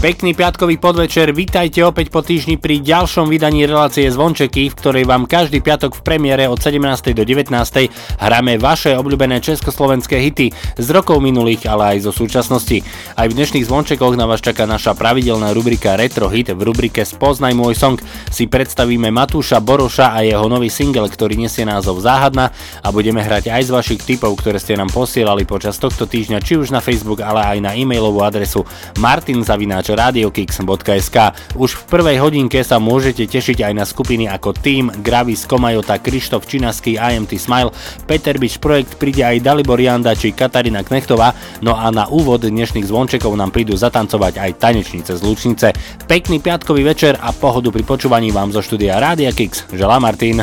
Pekný piatkový podvečer, vítajte opäť po týždni pri ďalšom vydaní relácie Zvončeky, v ktorej vám každý piatok v premiére od 17. do 19. hráme vaše obľúbené československé hity z rokov minulých, ale aj zo súčasnosti. Aj v dnešných Zvončekoch na vás čaká naša pravidelná rubrika Retro Hit. V rubrike Spoznaj môj song si predstavíme Matúša Boroša a jeho nový single, ktorý nesie názov Záhadna a budeme hrať aj z vašich tipov, ktoré ste nám posielali počas tohto týždňa, či už na Facebook, ale aj na e-mailovú adresu martinzavináč radiokix.sk. Už v prvej hodinke sa môžete tešiť aj na skupiny ako Team, Gravis, Komajota, Krištof Činaský, IMT Smile, Peter Bič Projekt, príde aj Dalibor Janda či Katarína Knechtová, no a na úvod dnešných zvončekov nám prídu zatancovať aj tanečnice z Lučnice. Pekný piatkový večer a pohodu pri počúvaní vám zo štúdia Rádia Kix. Želá Martin.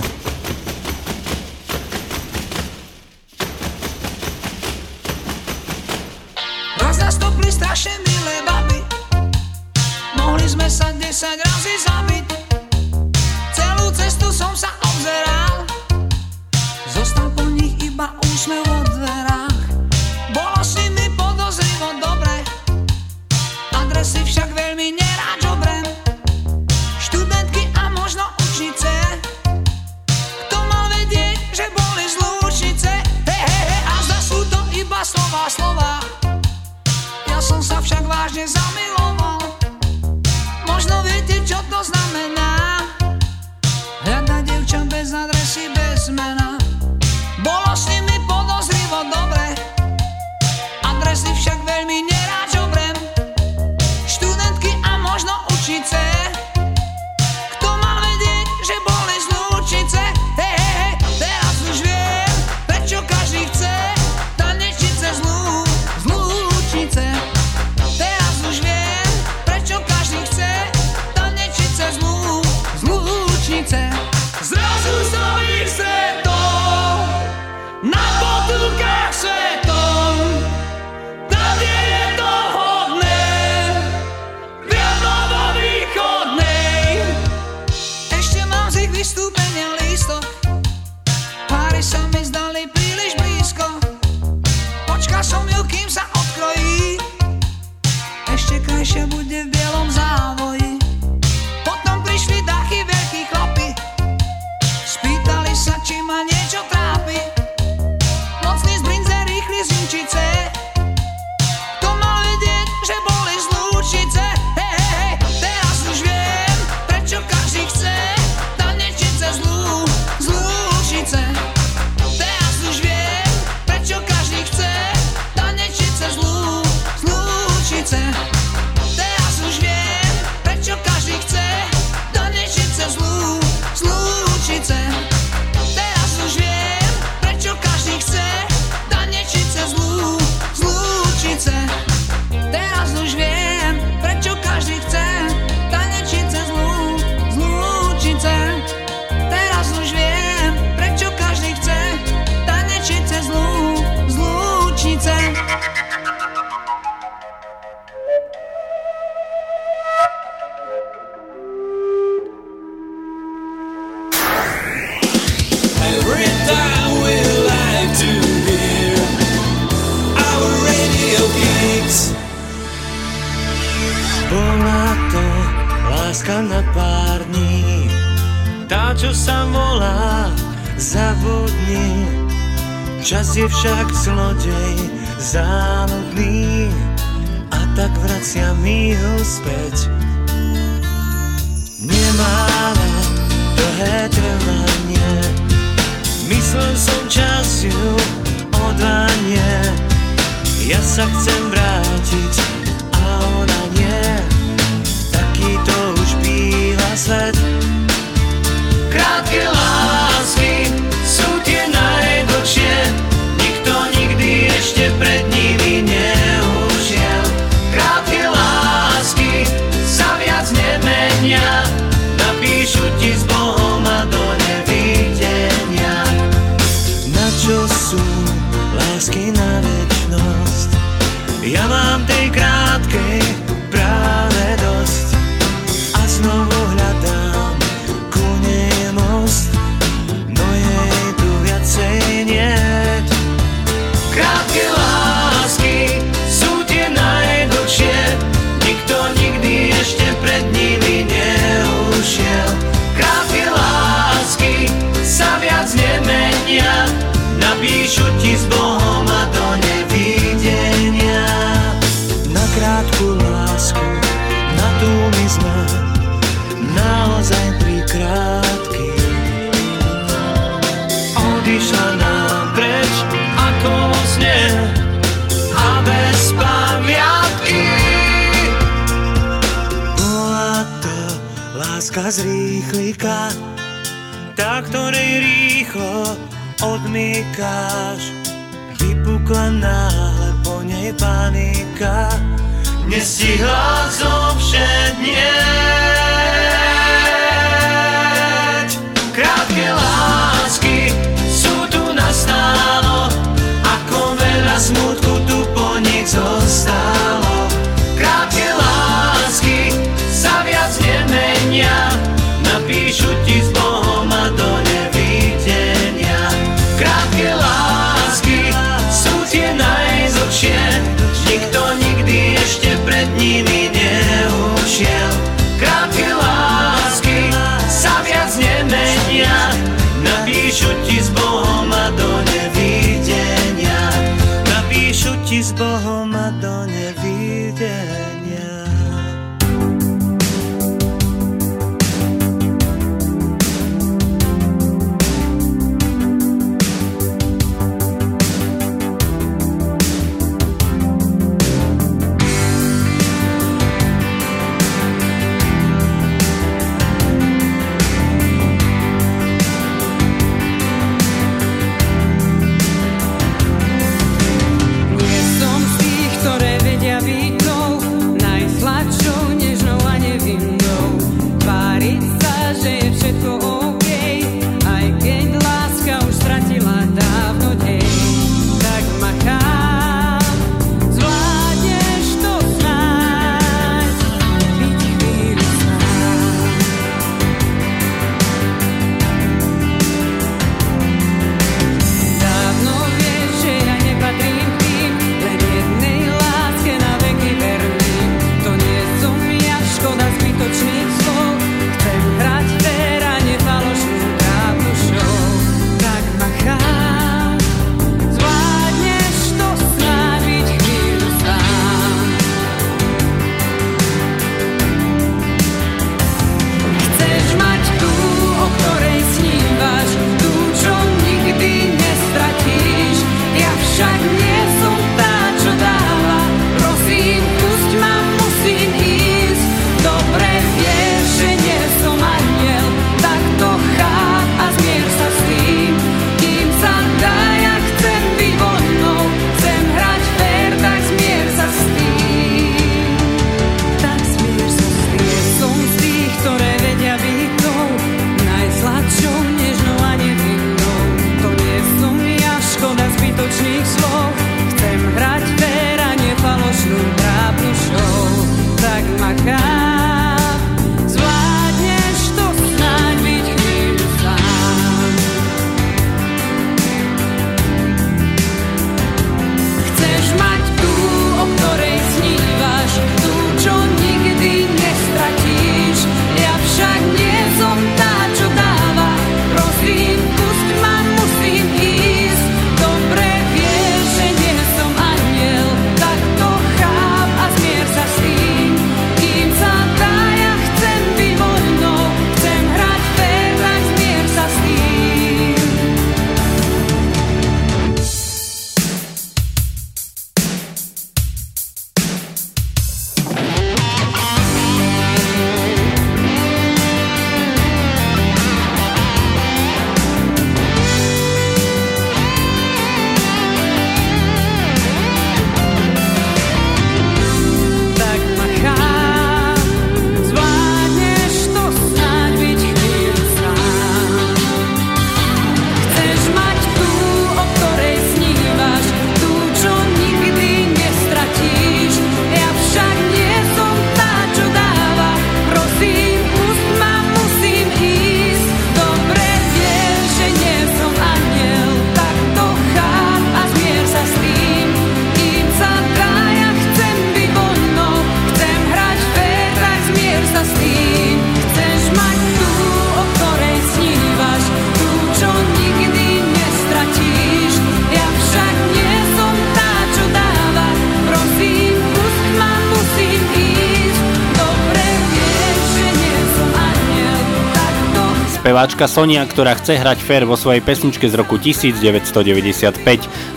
Speváčka Sonia, ktorá chce hrať fair vo svojej pesničke z roku 1995.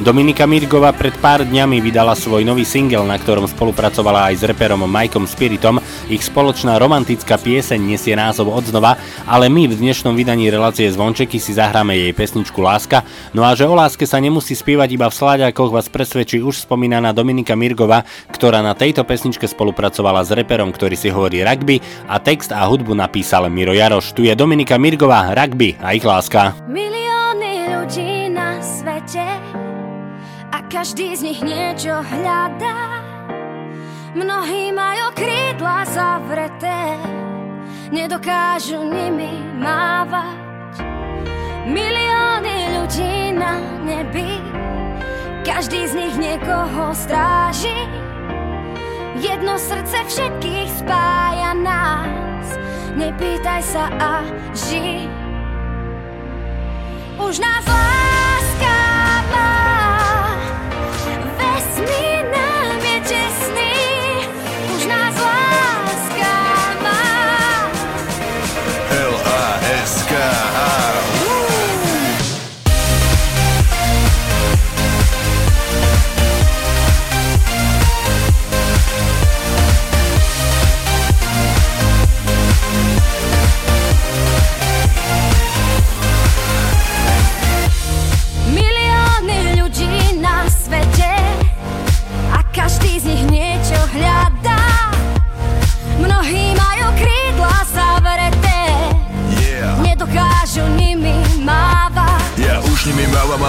Dominika Mirgova pred pár dňami vydala svoj nový single, na ktorom spolupracovala aj s reperom Mikeom Spiritom. Ich spoločná romantická pieseň nesie názov Odznova, ale my v dnešnom vydaní relácie Zvončeky si zahráme jej pesničku Láska. No a že o láske sa nemusí spievať iba v sláďakoch vás presvedčí už spomínaná Dominika Mirgova, ktorá na tejto pesničke spolupracovala s reperom, ktorý si hovorí rugby a text a hudbu napísal Miro Jaroš. Tu je Dominika Mirgová, rugby a ich láska. Milióny ľudí na svete a každý z nich niečo hľadá. Mnohí majú krídla zavreté, nedokážu nimi mávať. Milióny ľudí na nebi, každý z nich niekoho stráži. Jedno srdce všetkých spája nás, nepýtaj sa a ži. Už nás láska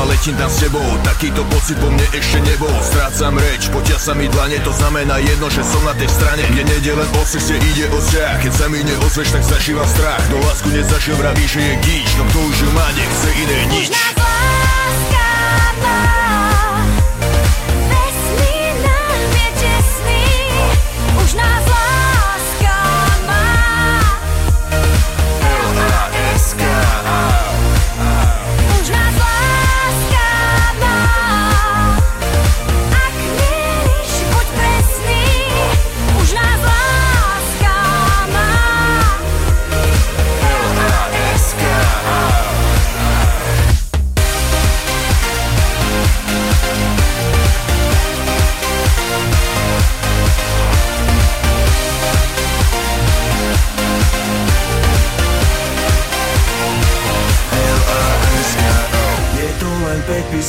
a letím tam s tebou. Takýto pocit po mne ešte nebol. Strácam reč, potia sa mi dlane. To znamená jedno, že som na tej strane. Kde nejde len o sexe, ide o vzťah Keď sa mi neozveš, tak zažívam strach. Do lásku nezašiel, vraví, že je gíč No kto už ju má, nechce iné Už nič nás láska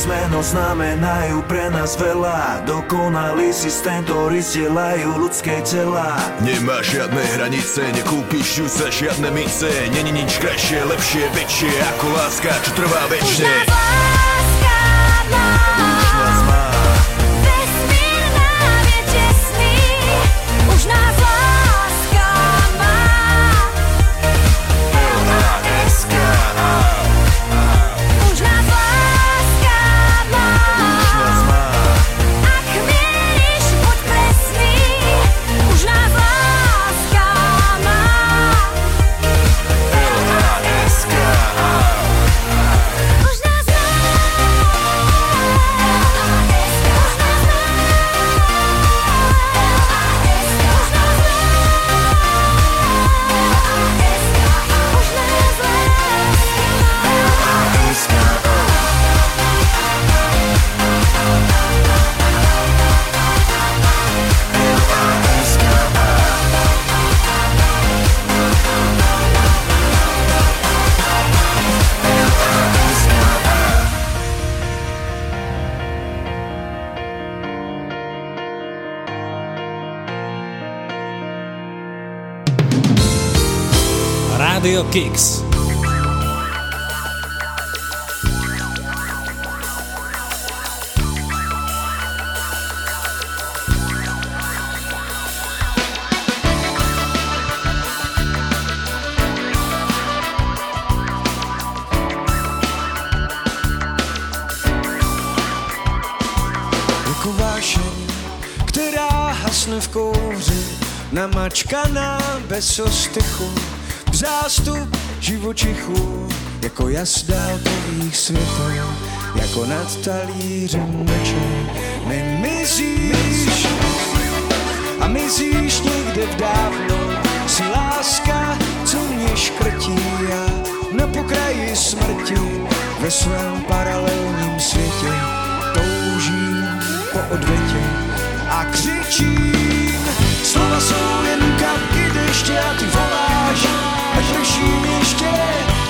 písmeno, znamenajú pre nás veľa. Dokonalý systém, ktorý zdieľajú ľudské tela. Nemá žiadne hranice, nekúpiš ju za žiadne mince. Není nič krajšie, lepšie, väčšie Ako láska, čo trvá väčšie nás Kix. Jako vášeň, která hasne v kouři Namačkaná bez ostychu zástup živočichů, jako jas dálkových světů, jako nad talířem večer. My mizíš a mizíš někde v dávno, si láska, co mě škrtí já na pokraji smrti ve svém paralelním světě toužím po odvětě a křičím. Slova jsou jen kapky deště a ty voláš jak prší ještě,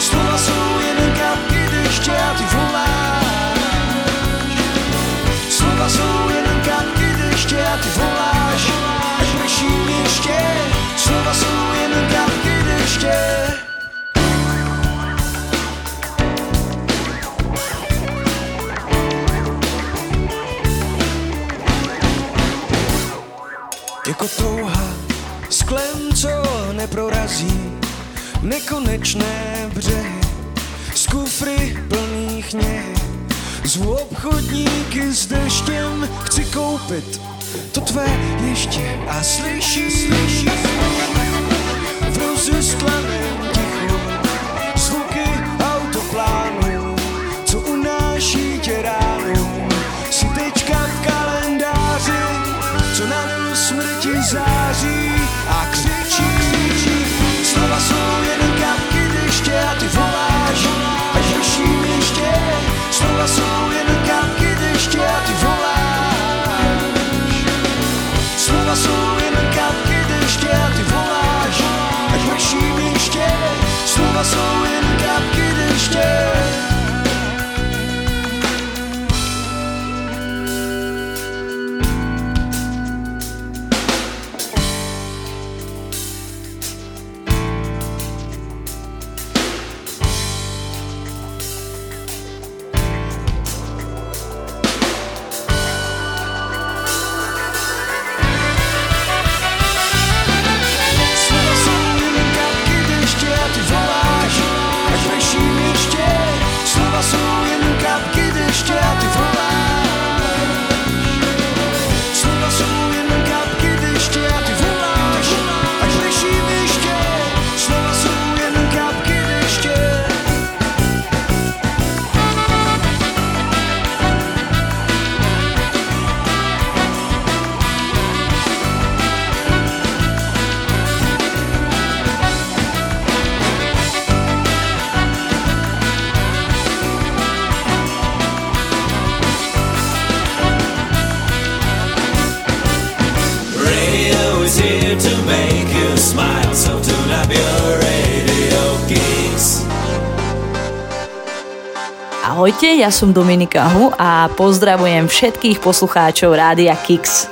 slova jsou jen kapky deště a ty voláš. Slova jsou jen kapky deště a ty voláš, jak prší ještě, slova jsou jen kapky deště. Jako touha sklem, co neprorazí, nekonečné břehy z kufry plných něhy. Zvu obchodníky s deštěm, chci koupit to tvé ještě a slyší, slyší v rozestlaném Ahojte, ja som Dominika Hu a pozdravujem všetkých poslucháčov Rádia Kix.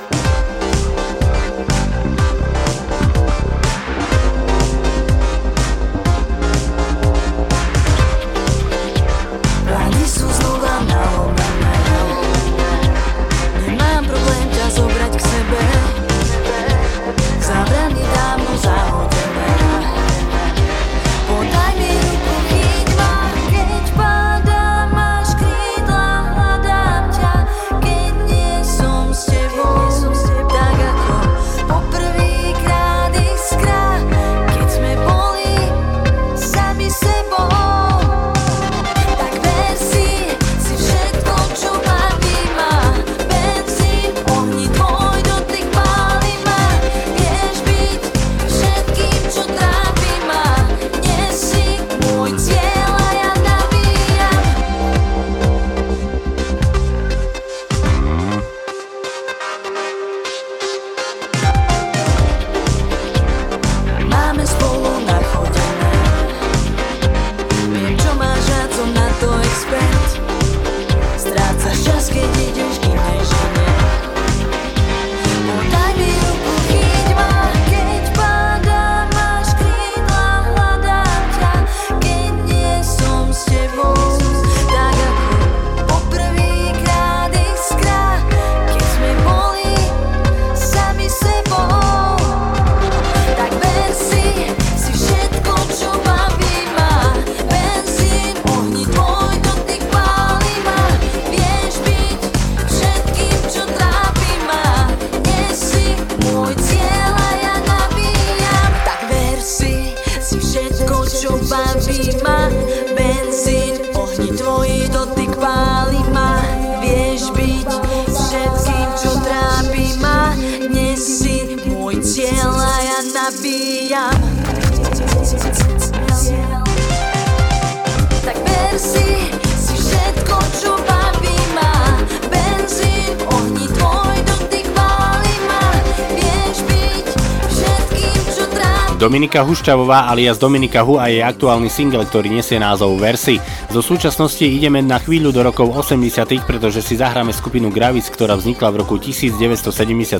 Dominika Hušťavová alias Dominika Hu a jej aktuálny single, ktorý nesie názov Versi. Zo súčasnosti ideme na chvíľu do rokov 80 pretože si zahráme skupinu Gravis, ktorá vznikla v roku 1977,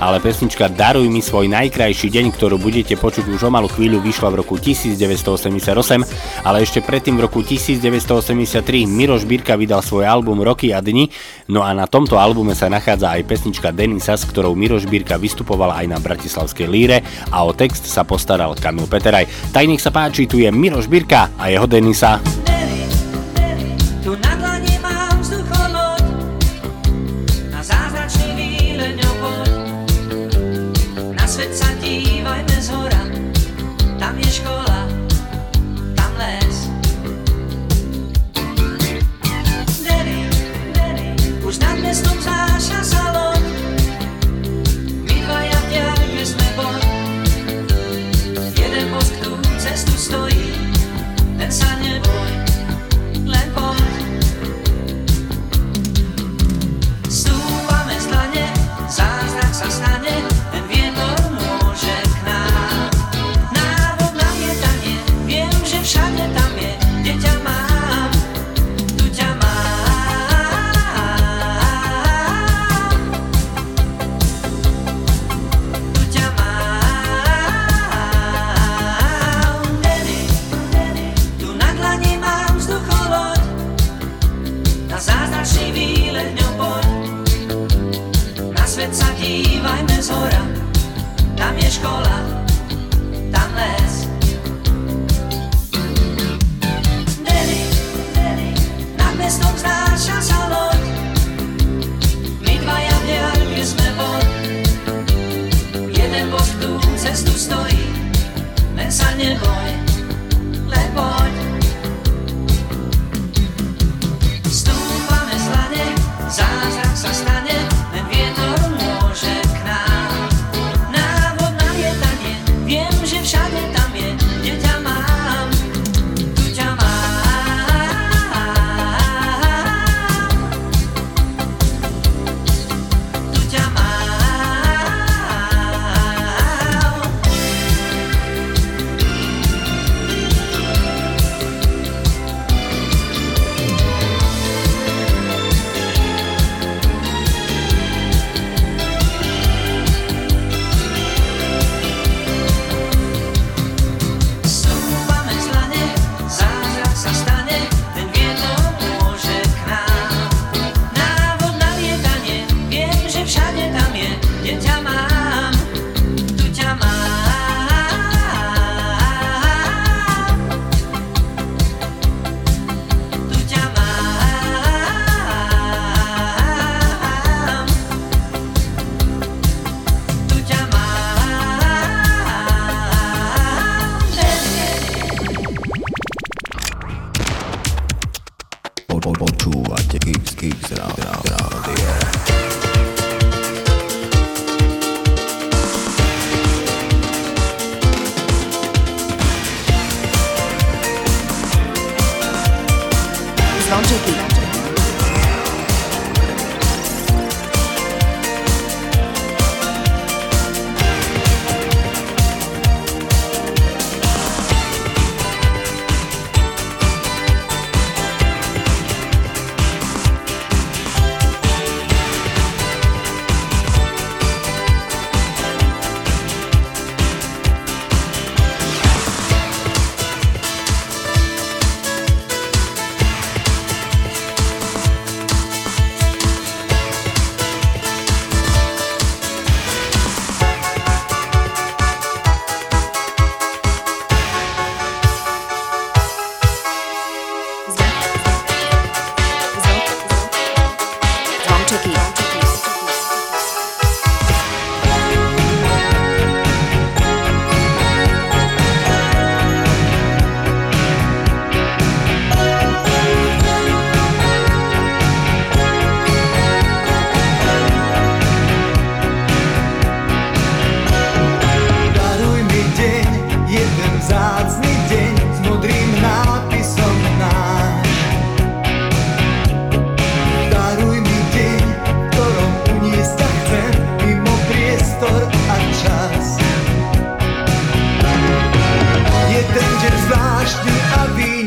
ale pesnička Daruj mi svoj najkrajší deň, ktorú budete počuť už o malú chvíľu, vyšla v roku 1988, ale ešte predtým v roku 1983 Miroš Birka vydal svoj album Roky a dni, no a na tomto albume sa nachádza aj pesnička Denisa, s ktorou Miroš Birka vystupoval aj na Bratislavskej líre a o text sa postaral Kamil Peteraj. Tak sa páči, tu je Miroš Birka a jeho Denisa.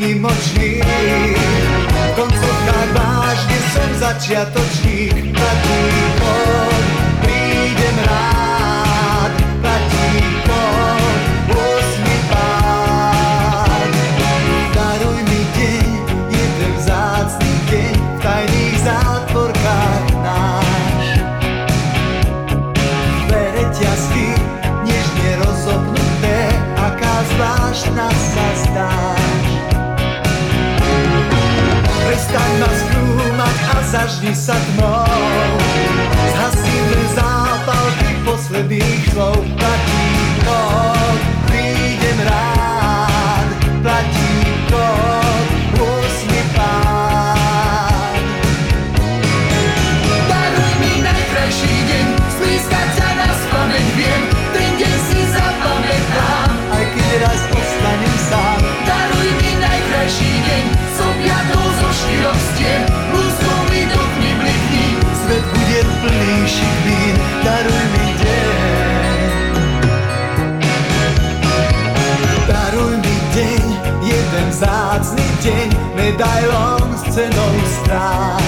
výnimočný, v koncovkách vážne som začiatočník. Zažni sa tmou. Zhasíme zápalky posledných slov deň Medailón s cenou strán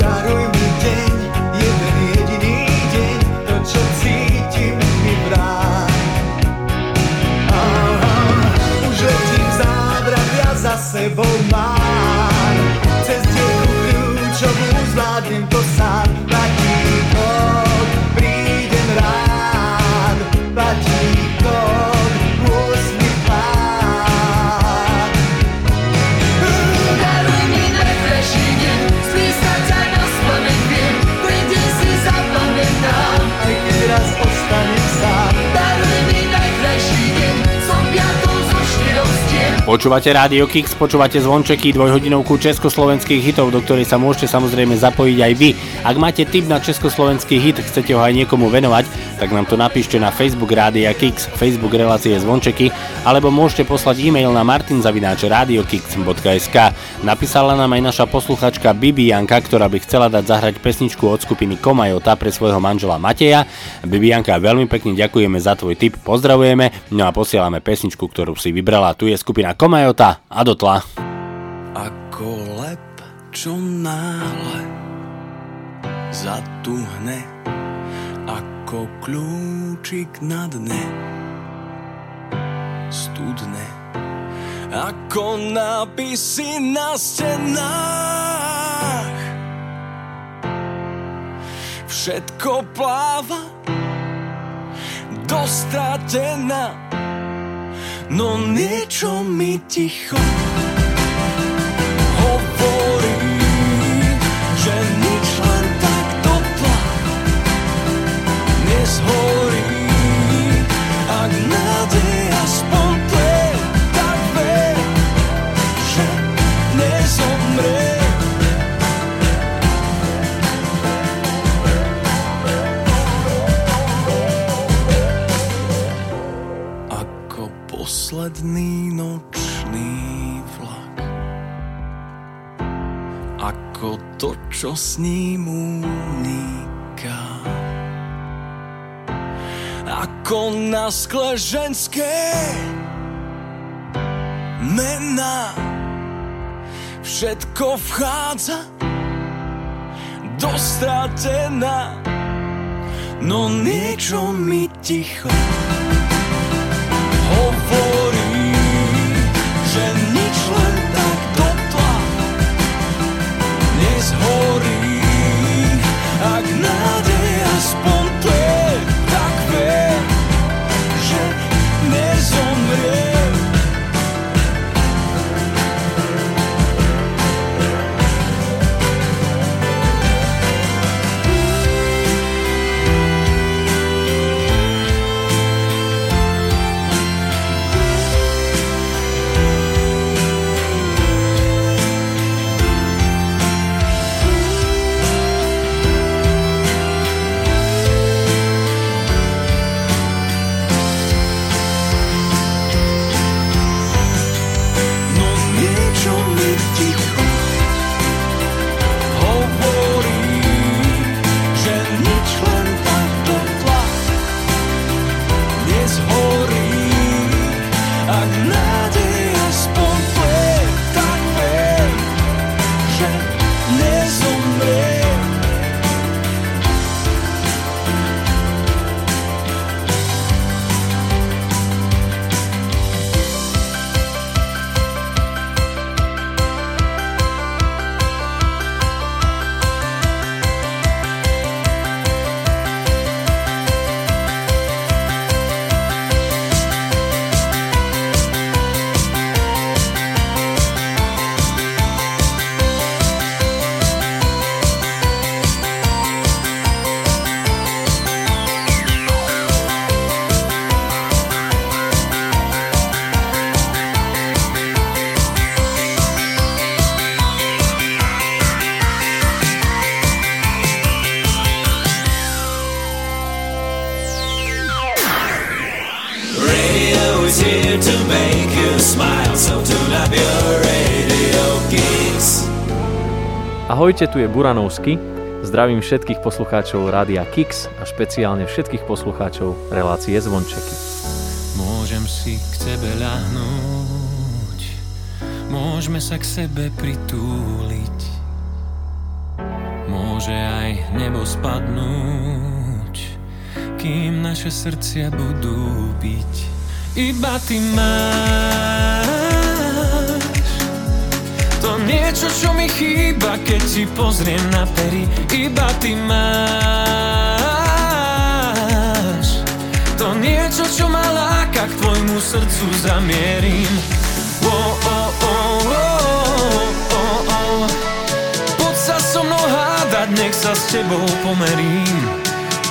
Daruj mi deň, jeden jediný deň To, čo cítim, mi vráť Aha, Už letím zábrak, ja za sebou mám Počúvate Rádio Kix, počúvate zvončeky, dvojhodinovku československých hitov, do ktorej sa môžete samozrejme zapojiť aj vy. Ak máte tip na československý hit, chcete ho aj niekomu venovať, tak nám to napíšte na Facebook Rádia Kix, Facebook relácie zvončeky, alebo môžete poslať e-mail na martinzavináčradiokix.sk. Napísala nám aj naša posluchačka Bibianka, ktorá by chcela dať zahrať pesničku od skupiny Komajota pre svojho manžela Mateja. Bibianka, veľmi pekne ďakujeme za tvoj tip, pozdravujeme, no a posielame pesničku, ktorú si vybrala. Tu je skupina Komajota a dotla. Ako lep, čo náhle zatuhne Ako kľúčik na dne. Studne Ako nápisy na stenách. Všetko pláva Dostratená No niečo mi ticho hovorí, nezhorí. Ak nádej aspoň tle, tak ver, že nezomrie. Vlak Ako to, čo s ním uniká Ako na skle ženské mená Všetko vchádza dostratená No niečo mi ticho hovorí, že nič len tak dotla nezhorí. Ahojte, tu je Buranovsky. Zdravím všetkých poslucháčov Rádia Kix a špeciálne všetkých poslucháčov relácie Zvončeky. Môžem si k tebe ľahnúť, môžeme sa k sebe pritúliť. Môže aj nebo spadnúť, kým naše srdcia budú byť. Iba ty máš niečo, čo mi chýba, keď ti pozriem na pery. Iba ty máš to niečo, čo ma láka, k tvojmu srdcu zamierim. Oh, oh, oh, oh, oh, oh. Poď sa so mnou hádať, nech sa s tebou pomerím.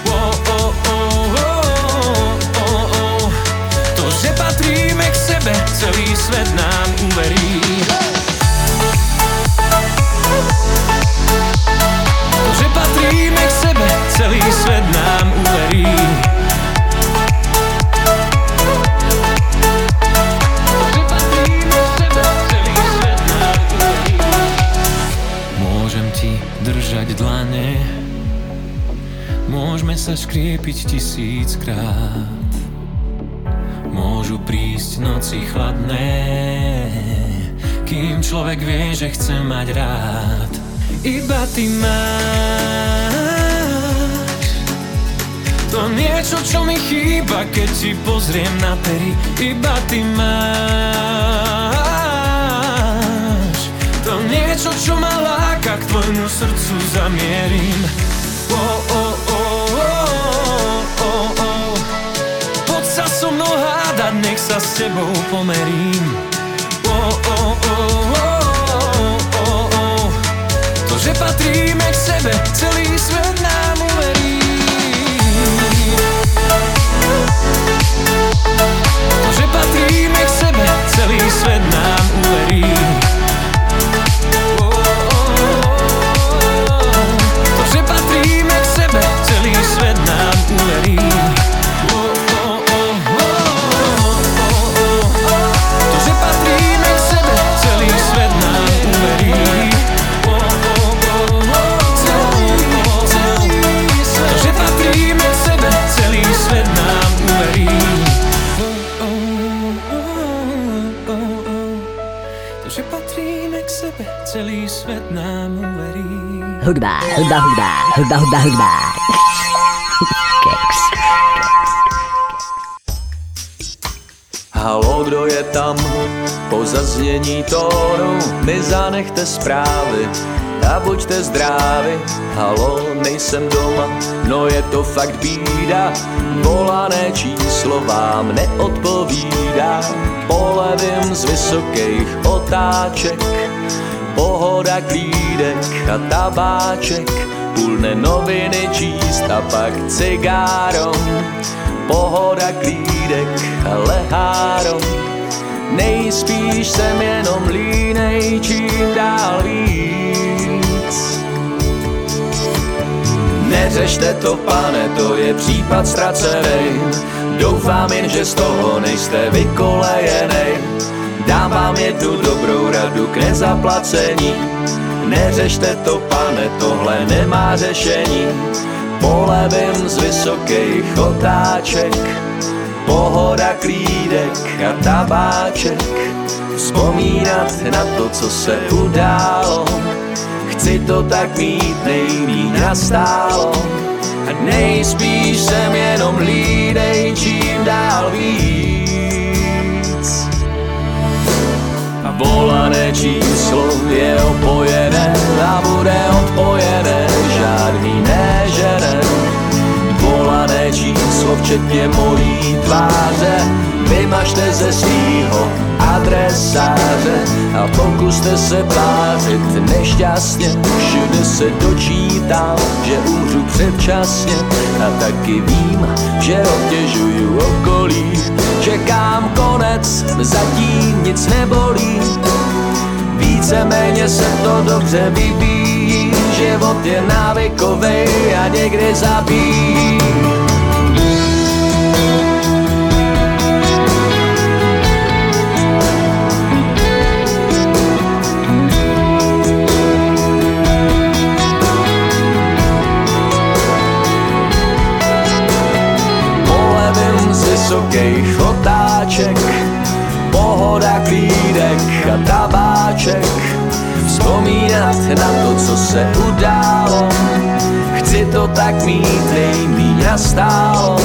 Oh, oh, oh, oh, oh, oh. To, že patríme k sebe, celý svet nám uverí. To, patríme k sebe, celý svet nám uverí. Môžem ti držať dlane. Môžeme sa škriepiť tisíckrát. Môžu prísť noci chladné. Kým človek vie, že chce mať rád Iba ty máš niečo, čo mi chýba, keď ti pozriem na pery Iba ty máš To niečo, čo ma láka, k tvojmu srdcu zamierim oh, oh, oh, oh, oh, oh. Poď sa so mnou hádať, nech sa s tebou pomerím oh, oh, oh, oh, oh, oh. To, že patríme k sebe, celý svet To, že patríme k sebe, celý svet nám uverí Hudba, hudba, hudba, hudba, hudba, hudba. Keks. Halo, kdo je tam? Po zaznění tónu mi zanechte zprávy a buďte zdraví. Halo, nejsem doma, no je to fakt bída. Volané číslo vám neodpovídá. Polevím z vysokých otáček, pohoda klídek a tabáček. Půlne noviny číst a pak cigárom. Pohoda klídek a lehárom. Nejspíš jsem jenom línej, čím dál víc. Neřešte to, pane, to je případ ztracený. Doufám jen, že z toho nejste vykolejenej. Dám vám jednu dobrou radu k nezaplacení. Neřešte to, pane, tohle nemá řešení. Polevím z vysokých otáček, pohoda klídek a tabáček. Vzpomínat na to, co se událo, chci to tak mít nejmíň nastálo. A nejspíš jsem jenom lídej, čím dál víc. Volané číslo je opojené a bude odpojené, žádný nežene. Volané číslo včetně mojí tváře, vymažte ze svýho adresáře a pokuste se tvářit nešťastně. Všude se dočítám, že umřu předčasně a taky vím, že obtěžuju okolí. Čekám konec, zatím nic nebolí. Víceméně se to dobře vyvíjí, život je návykovej a někdy zabíjí. Vysokých otáček Pohoda, klídek a tabáček. Vzpomínat na to, co se událo. Chci to tak mít nejmíň nastálo.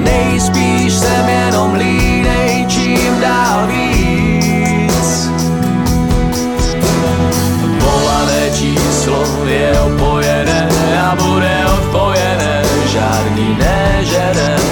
Nejspíš jsem jenom línej, čím dál víc. Volané číslo je opojené a bude odpojené. Žádný nežeren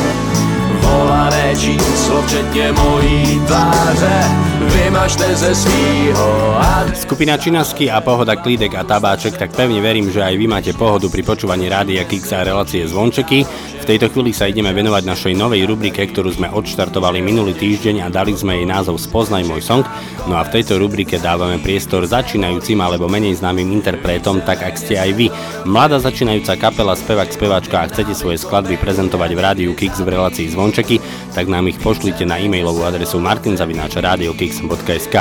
Volané číslo, včetně mojí tváře Vymažte ze svýho a Skupina Činasky a Pohoda Klídek a Tabáček, tak pevne verím, že aj vy máte pohodu pri počúvaní rádia Kix a relácie Zvončeky. V tejto chvíli sa ideme venovať našej novej rubrike, ktorú sme odštartovali minulý týždeň a dali sme jej názov Spoznaj môj song. No a v tejto rubrike dávame priestor začínajúcim alebo menej známym interpretom, tak ak ste aj vy mladá začínajúca kapela, spevák, speváčka a chcete svoje skladby prezentovať v rádiu Kix v relácii Zvončeky, tak nám ich pošlite na e-mailovú adresu martinzavináčradiokix.sk.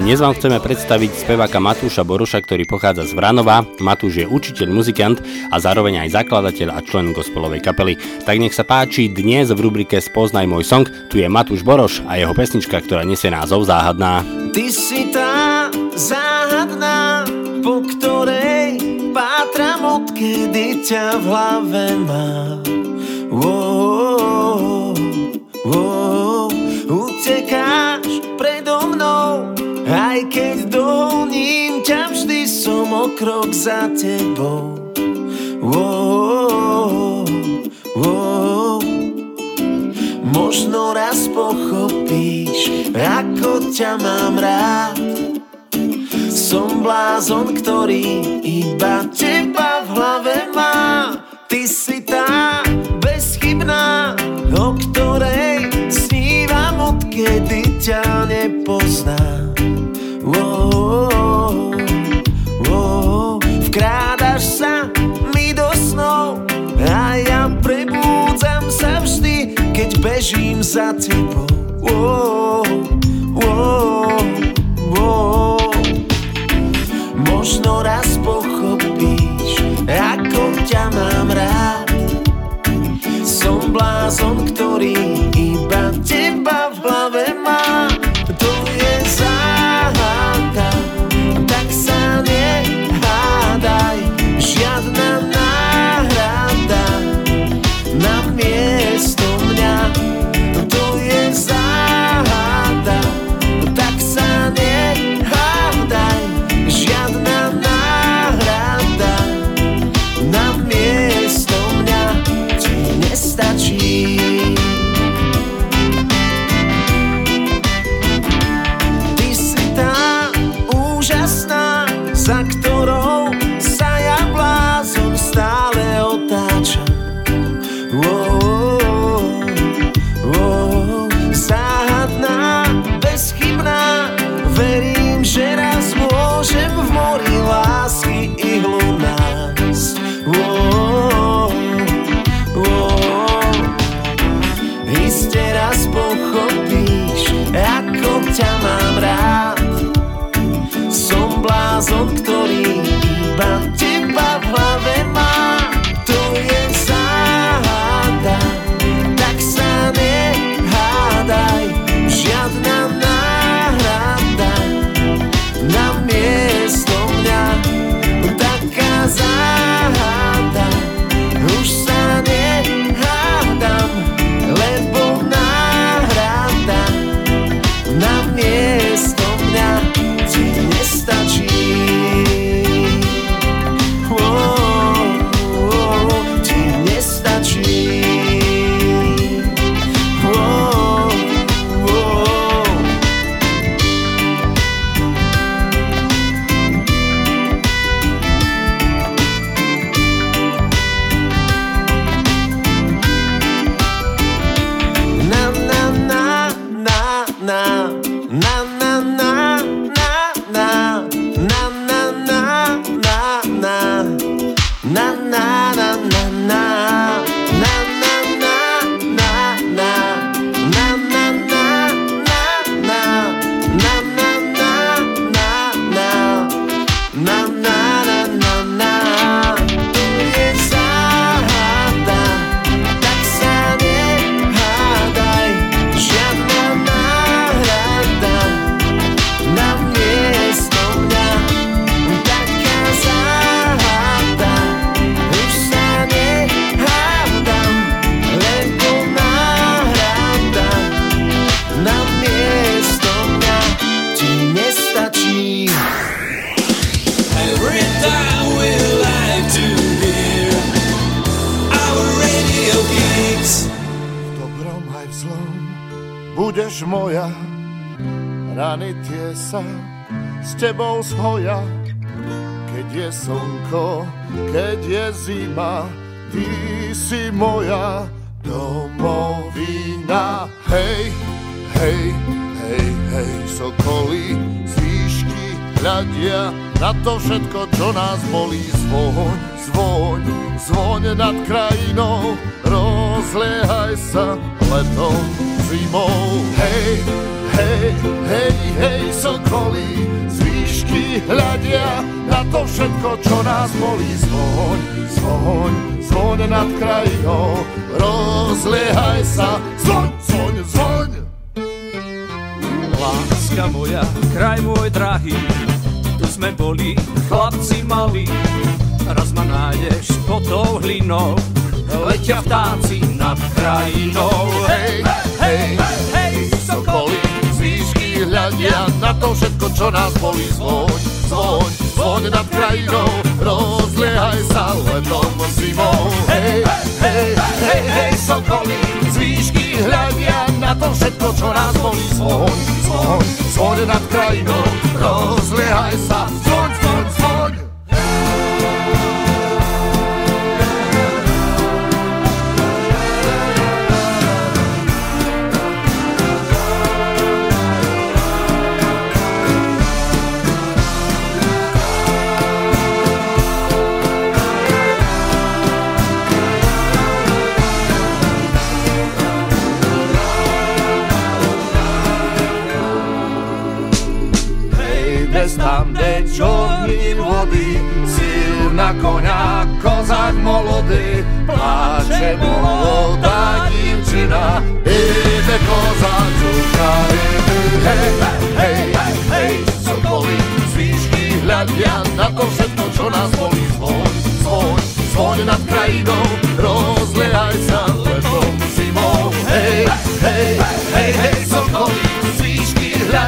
Dnes vám chceme predstaviť speváka Matúša Boruša, ktorý pochádza z Vranova. Matúš je učiteľ, muzikant a zároveň aj zakladateľ a člen gospelovej kapely. Tak nech sa páči, dnes v rubrike Spoznaj môj song, tu je Matúš Boroš a jeho pesnička, ktorá nesie názov Záhadná. Ty si tá záhadná, po ktorej pátram, odkedy ťa v hlave mám. Wow, wow, utekáš predo mnou, aj keď dohoním ťa, vždy som o krok za tebou. Wow, wow, možno raz pochopíš, ako ťa mám rád. Som blázon, ktorý iba teba v hlave má. Ty si nepoznám. Wow, wow, vkrádaš sa mi do snov a ja prebúdzam sa vždy, keď bežím za tebou. Wow. Možno raz pochopíš, ako ťa mám rád. Som blázon, ktorý iba teba v hlave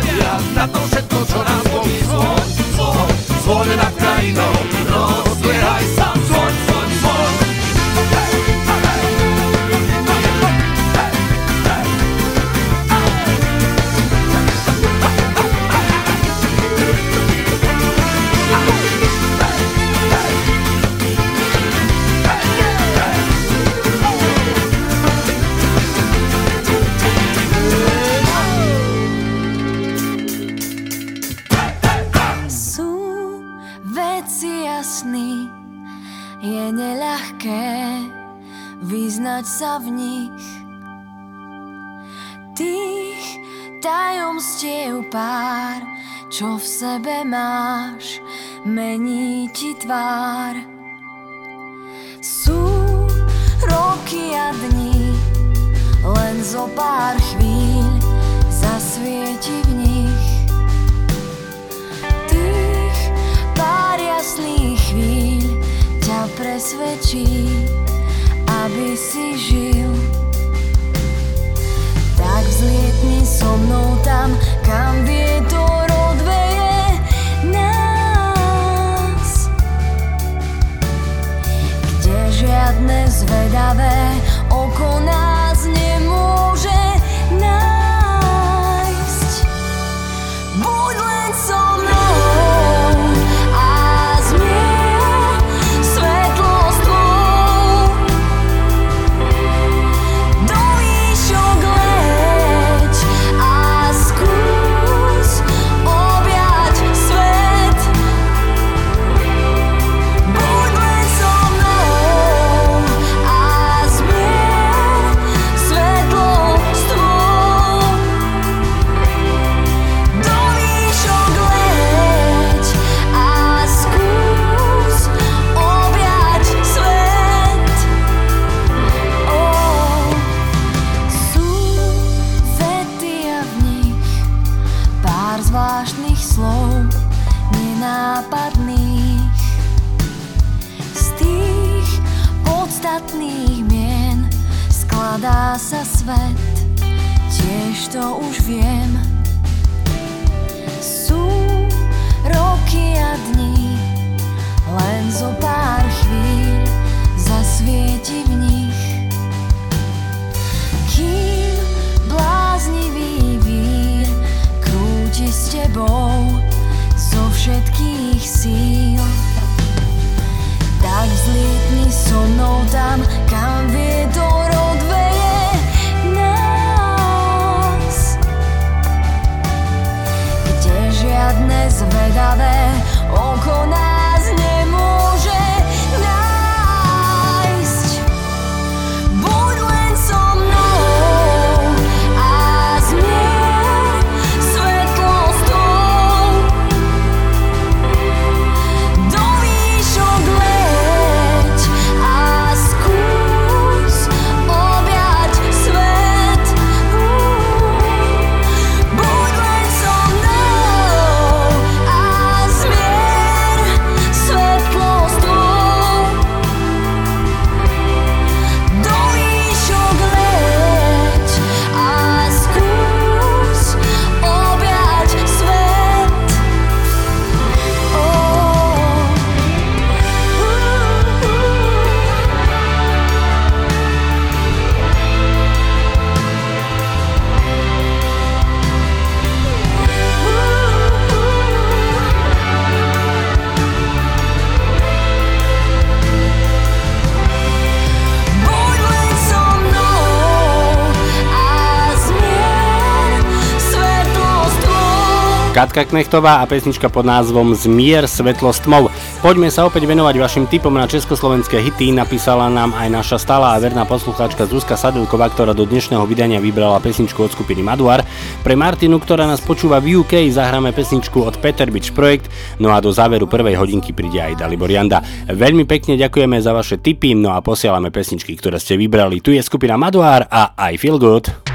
Italia, na tą tvár. Sú roky a dní, len zo pár chvíľ zasvieti v nich. Tých pár jasných chvíľ ťa presvedčí, aby si žil. Tak vzlietni so mnou tam, kam vie to swe dawe Katka Knechtová a pesnička pod názvom Zmier svetlo s tmou. Poďme sa opäť venovať vašim typom na československé hity. Napísala nám aj naša stála a verná poslucháčka Zuzka Sadilková, ktorá do dnešného vydania vybrala pesničku od skupiny Maduar. Pre Martinu, ktorá nás počúva v UK, zahráme pesničku od Peter Beach Projekt, no a do záveru prvej hodinky príde aj Dalibor Janda. Veľmi pekne ďakujeme za vaše tipy, no a posielame pesničky, ktoré ste vybrali. Tu je skupina Maduar a I Feel Good.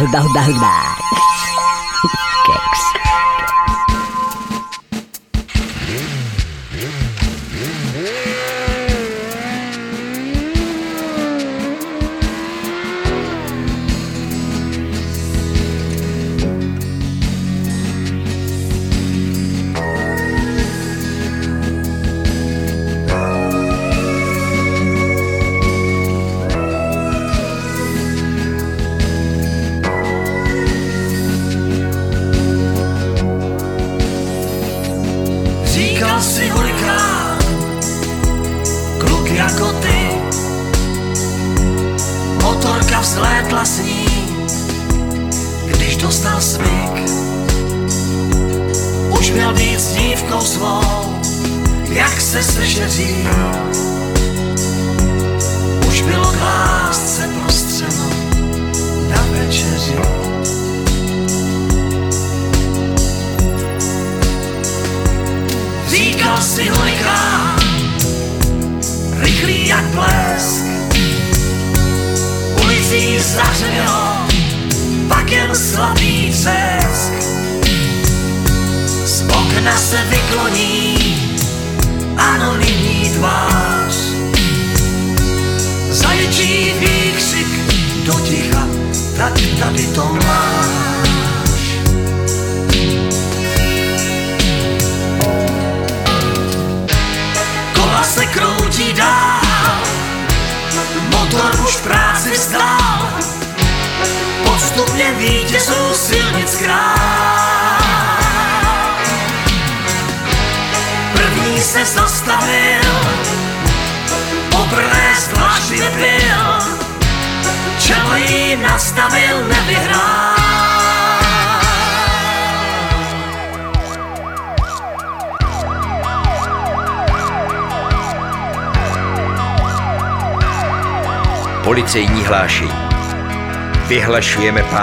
Ruda, ruda, ruda.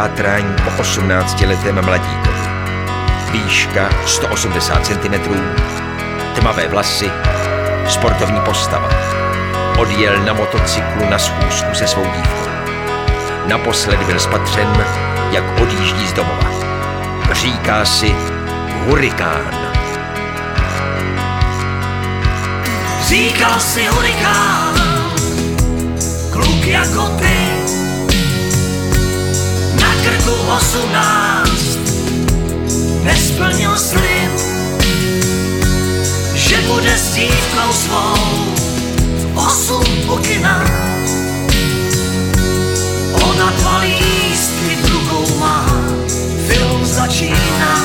pátrání po 18-letém mladíkovi. Výška 180 cm, tmavé vlasy, sportovní postava. Odjel na motocyklu na schůzku se svou dívkou. Naposled byl spatřen, jak odjíždí z domova. Říká si hurikán. Říkal si hurikán, kluk jako ty tu 18 nesplnil slib, že bude s dívkou svou osm u kina. Ona dva lístky v rukou má, film začíná.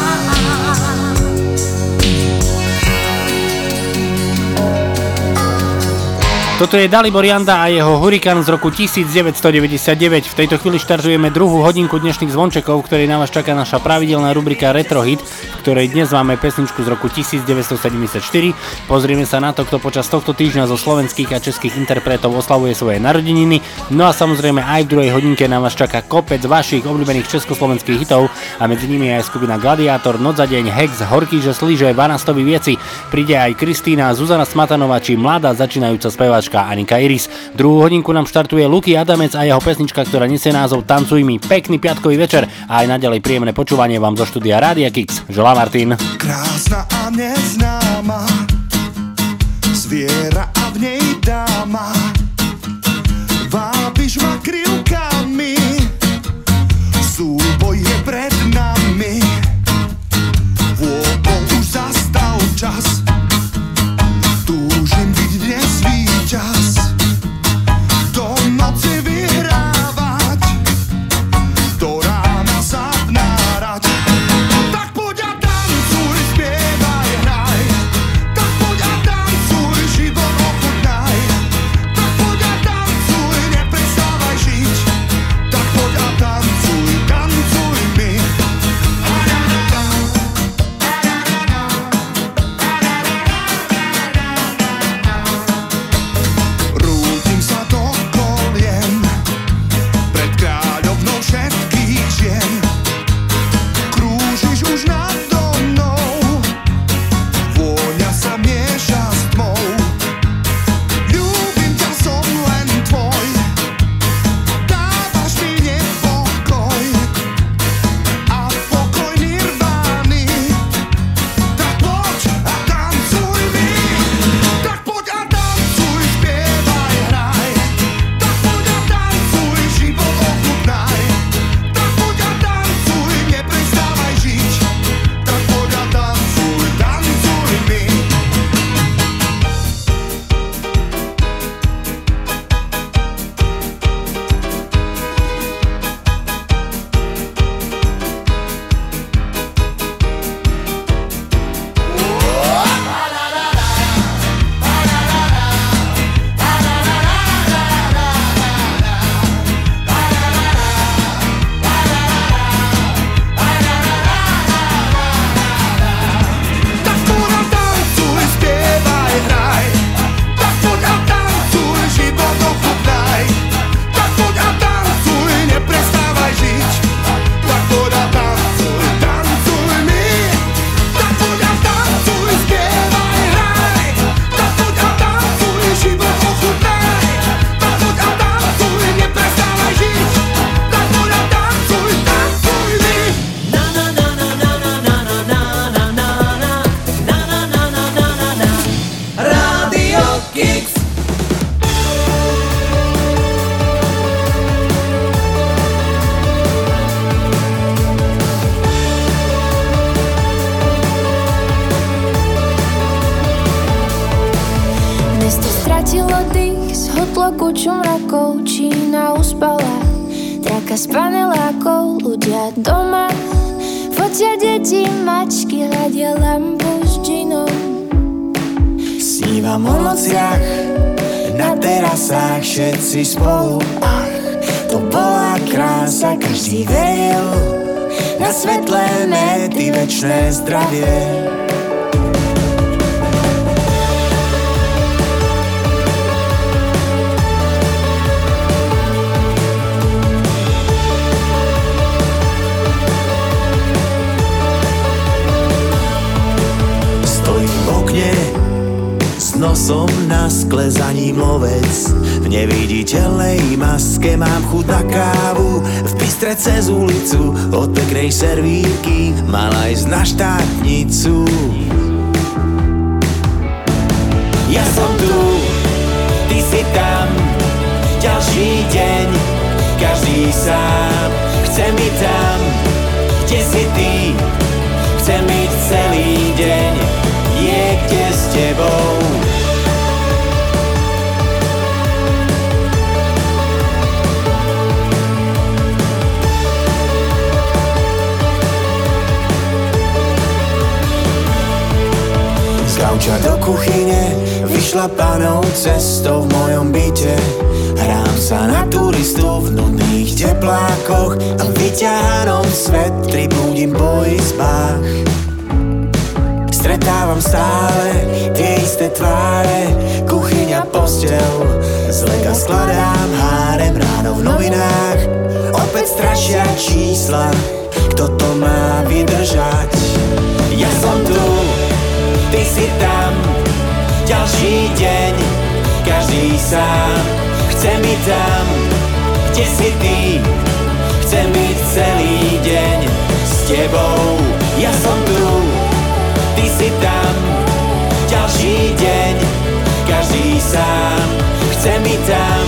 Toto je Dalibor Janda a jeho Hurikán z roku 1999. V tejto chvíli štartujeme druhú hodinku dnešných zvončekov, ktorej na vás čaká naša pravidelná rubrika Retro Hit, v ktorej dnes máme pesničku z roku 1974. Pozrieme sa na to, kto počas tohto týždňa zo slovenských a českých interpretov oslavuje svoje narodeniny. No a samozrejme aj v druhej hodinke na vás čaká kopec vašich obľúbených československých hitov a medzi nimi aj skupina Gladiátor, Noc za deň, Hex, Horký, že slíže, Vanastovi vieci. Príde aj Kristýna, Zuzana Smatanová či mladá začínajúca speváčka Anika Iris. Druhú hodinku nám štartuje Luky Adamec a jeho pesnička, ktorá nesie názov Tancuj mi. Pekný piatkový večer a aj naďalej príjemné počúvanie vám zo štúdia Rádia Kix. Želá Martin. Krásna a neznáma Zviera a v nej dáma ty večné zdravie. Nosom na skle za ním lovec. V neviditeľnej maske mám chuť na kávu V bystre cez ulicu od peknej servírky Mala ísť na štátnicu. Ja som tu, ty si tam Ďalší deň, každý sám Chcem byť tam, kde si ty Chcem byť celý deň niekde s tebou gauča do kuchyne vyšla panou cestou v mojom byte. Hrám sa na turistu v nudných teplákoch A vyťahanom svetri budím po izbách Stretávam stále tie isté tváre Kuchyňa, postel. Z lega skladám hárem ráno v novinách. Opäť strašia čísla Kto to má vydržať? Ja som tu, ty si tam. Ďalší deň, každý sám Chce mi tam, kde si ty? Chcem byť celý deň s tebou. Ja som tu, ty si tam. Ďalší deň, každý sám Chce mi tam,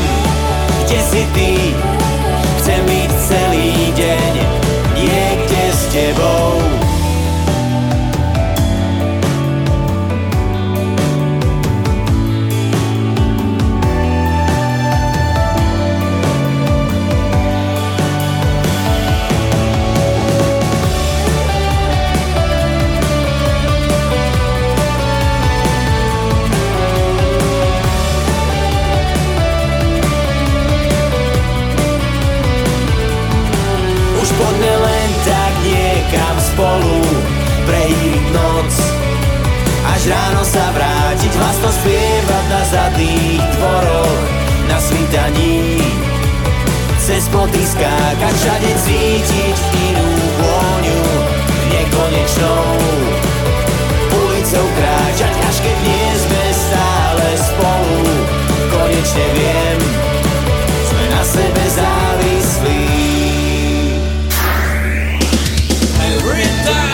kde si ty? Chcem byť celý deň niekde s tebou Preíriť noc. Až ráno sa vrátiť Hlasno spievať na zadných dvoroch Na svítaní. Cez ploty skákať Všade cítiť inú vôňu Nekonečnou. Ulicou kráčať Až keď nie sme stále spolu. Konečne viem Sme na sebe závislí. Every time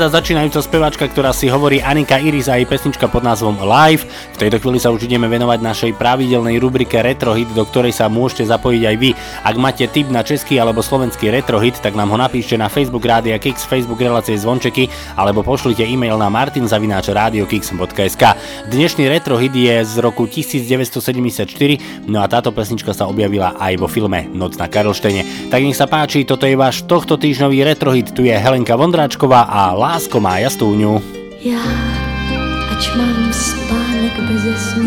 Mladá začínajúca speváčka, ktorá si hovorí Anika Iris a jej pesnička pod názvom Live. V tejto chvíli sa už ideme venovať našej pravidelnej rubrike Retrohit, do ktorej sa môžete zapojiť aj vy. Ak máte tip na český alebo slovenský retrohit, tak nám ho napíšte na Facebook Rádia Kix, Facebook relácie Zvončeky alebo pošlite e-mail na martinzavináčradiokix.sk. Dnešný retrohit je z roku 1974, no a táto pesnička sa objavila aj vo filme Noc na Karlštene. Tak nech sa páči, toto je váš tohto týždňový retrohit, tu je Helenka Vondráčková a Lásko má jastúňu. Já, ač mám spánek bez snů,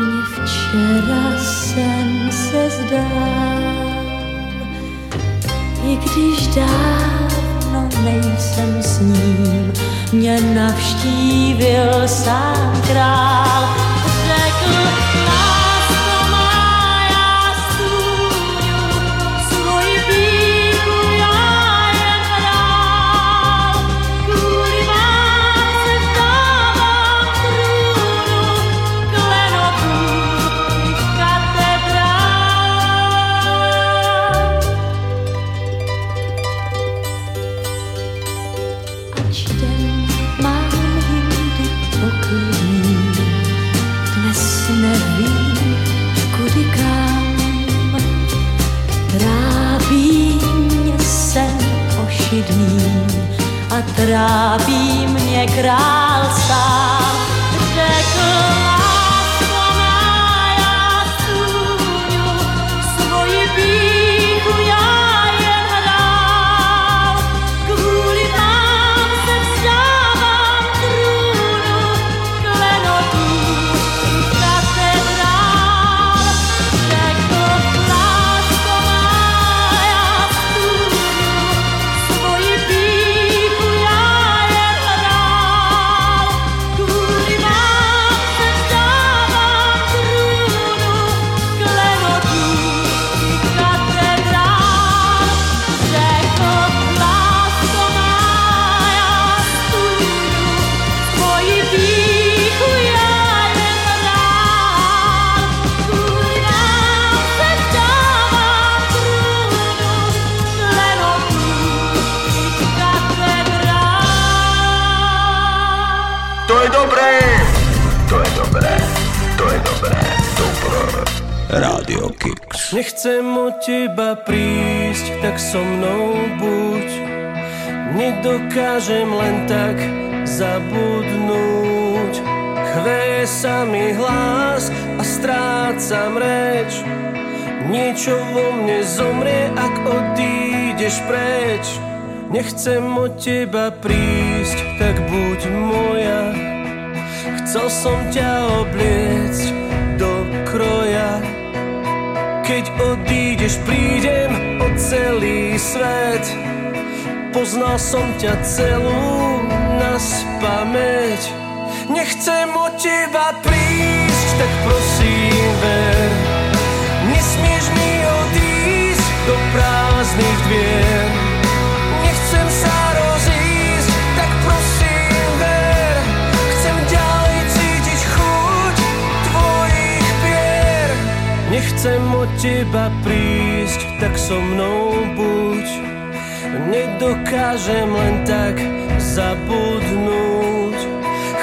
mě včera sen se zdál. I když dávno nejsem s ním, mě navštívil sám král. Řekl, a trápí mě král sám. Nechcem od teba prísť, tak so mnou buď. Nedokážem len tak zabudnúť. Chveje sa mi hlas a strácam reč. Niečo vo mne zomrie, ak odídeš preč. Nechcem od teba prísť, tak buď moja. Chcel som ťa obliecť odídeš, prídem o celý svet. Poznal som ťa celú na spameť. Nechcem od teba prísť, tak prosím ver. Nesmieš mi odísť do prázdnych dvier. Nechcem od teba prísť, tak so mnou buď. Nedokážem len tak zabudnúť.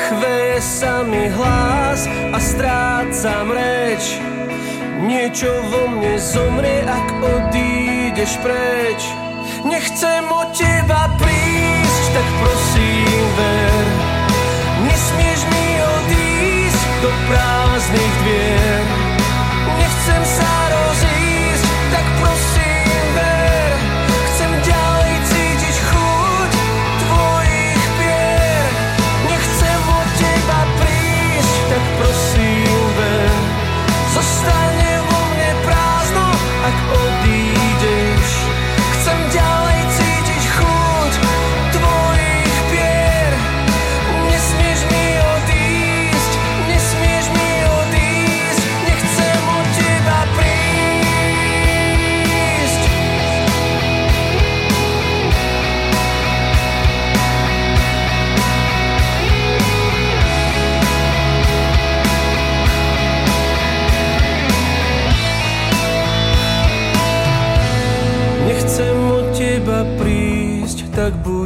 Chveje sa mi hlas a strácam reč. Niečo vo mne zomrie, ak odídeš preč. Nechcem od teba prísť, tak prosím ver. Nesmieš mi odísť do prázdnych dvier. Nechcem sa rozísť, tak prosím ver. Chcem ďalej cítiť chuť tvojich. Nechcem od teba prísť, tak prosím ver. Zostane vo mne prázdno, ak odídeš.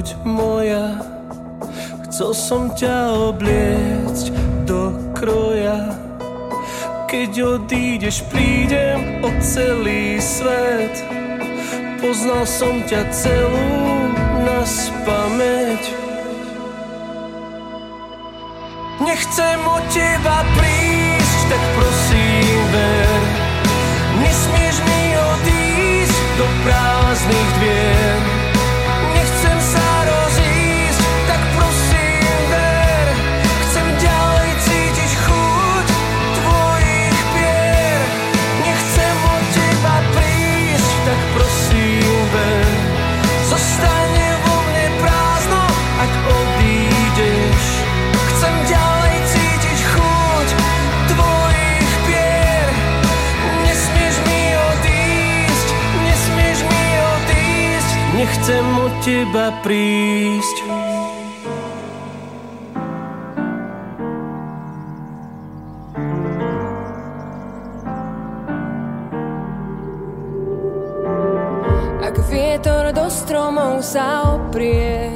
Buď moja Chcel som ťa obliecť do kroja. Keď odídeš, prídem o celý svet. Poznal som ťa celú na spameť Nechcem od teba prísť, tak prosím ver. Nesmieš mi odísť do prázdnych dvier teba prísť. Ak vietor do stromov sa oprie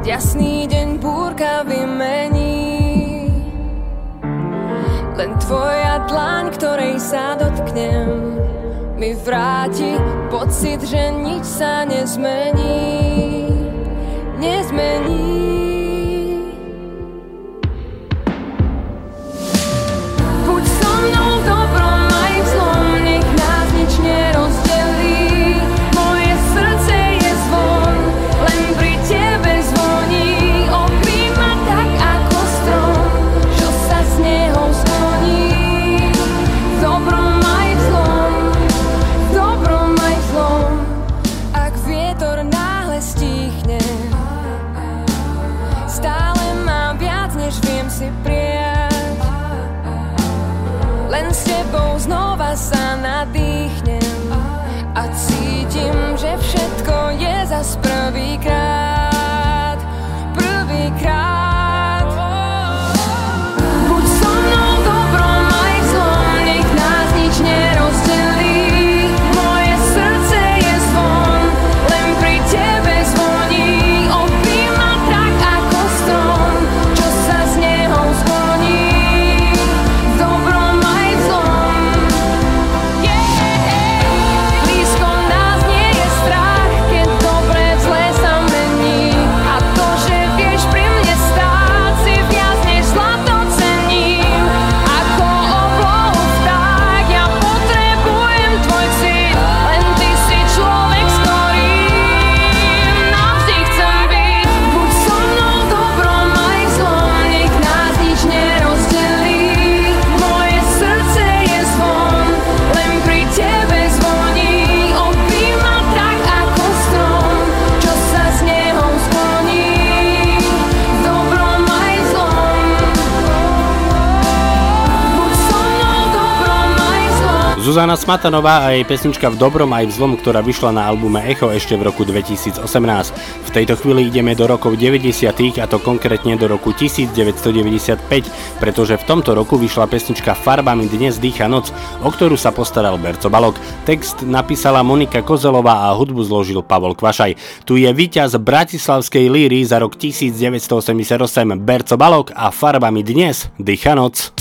Keď jasný deň búrka vymení Len tvoja dlaň, ktorej sa dotknem Mi vráti pocit, že nič sa nezmení. Nezmení Zuzana Smatanová a jej pesnička v dobrom aj v zlom, ktorá vyšla na albume Echo ešte v roku 2018. V tejto chvíli ideme do rokov 90. a to konkrétne do roku 1995, pretože v tomto roku vyšla pesnička Farbami dnes dýcha noc, o ktorú sa postaral Berco Balok. Text napísala Monika Kozelová a hudbu zložil Pavol Kvašaj. Tu je víťaz Bratislavskej líry za rok 1988 Berco Balok a Farbami dnes dýcha noc.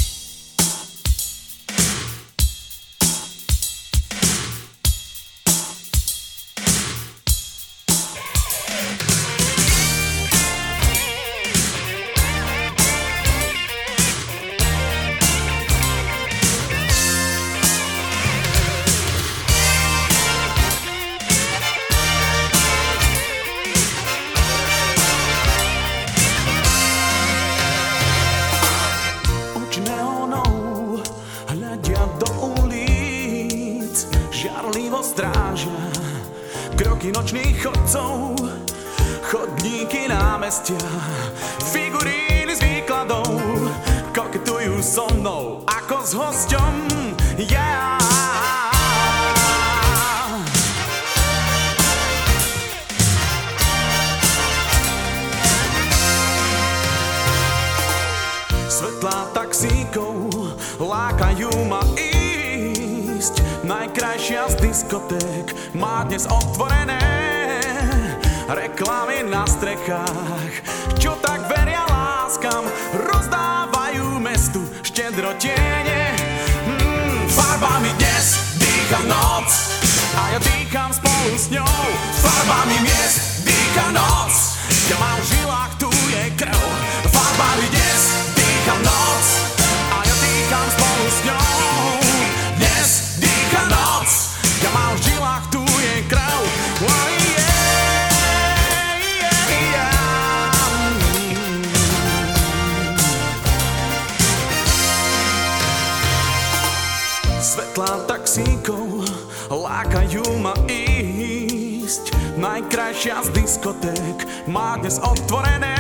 dnes otvorené.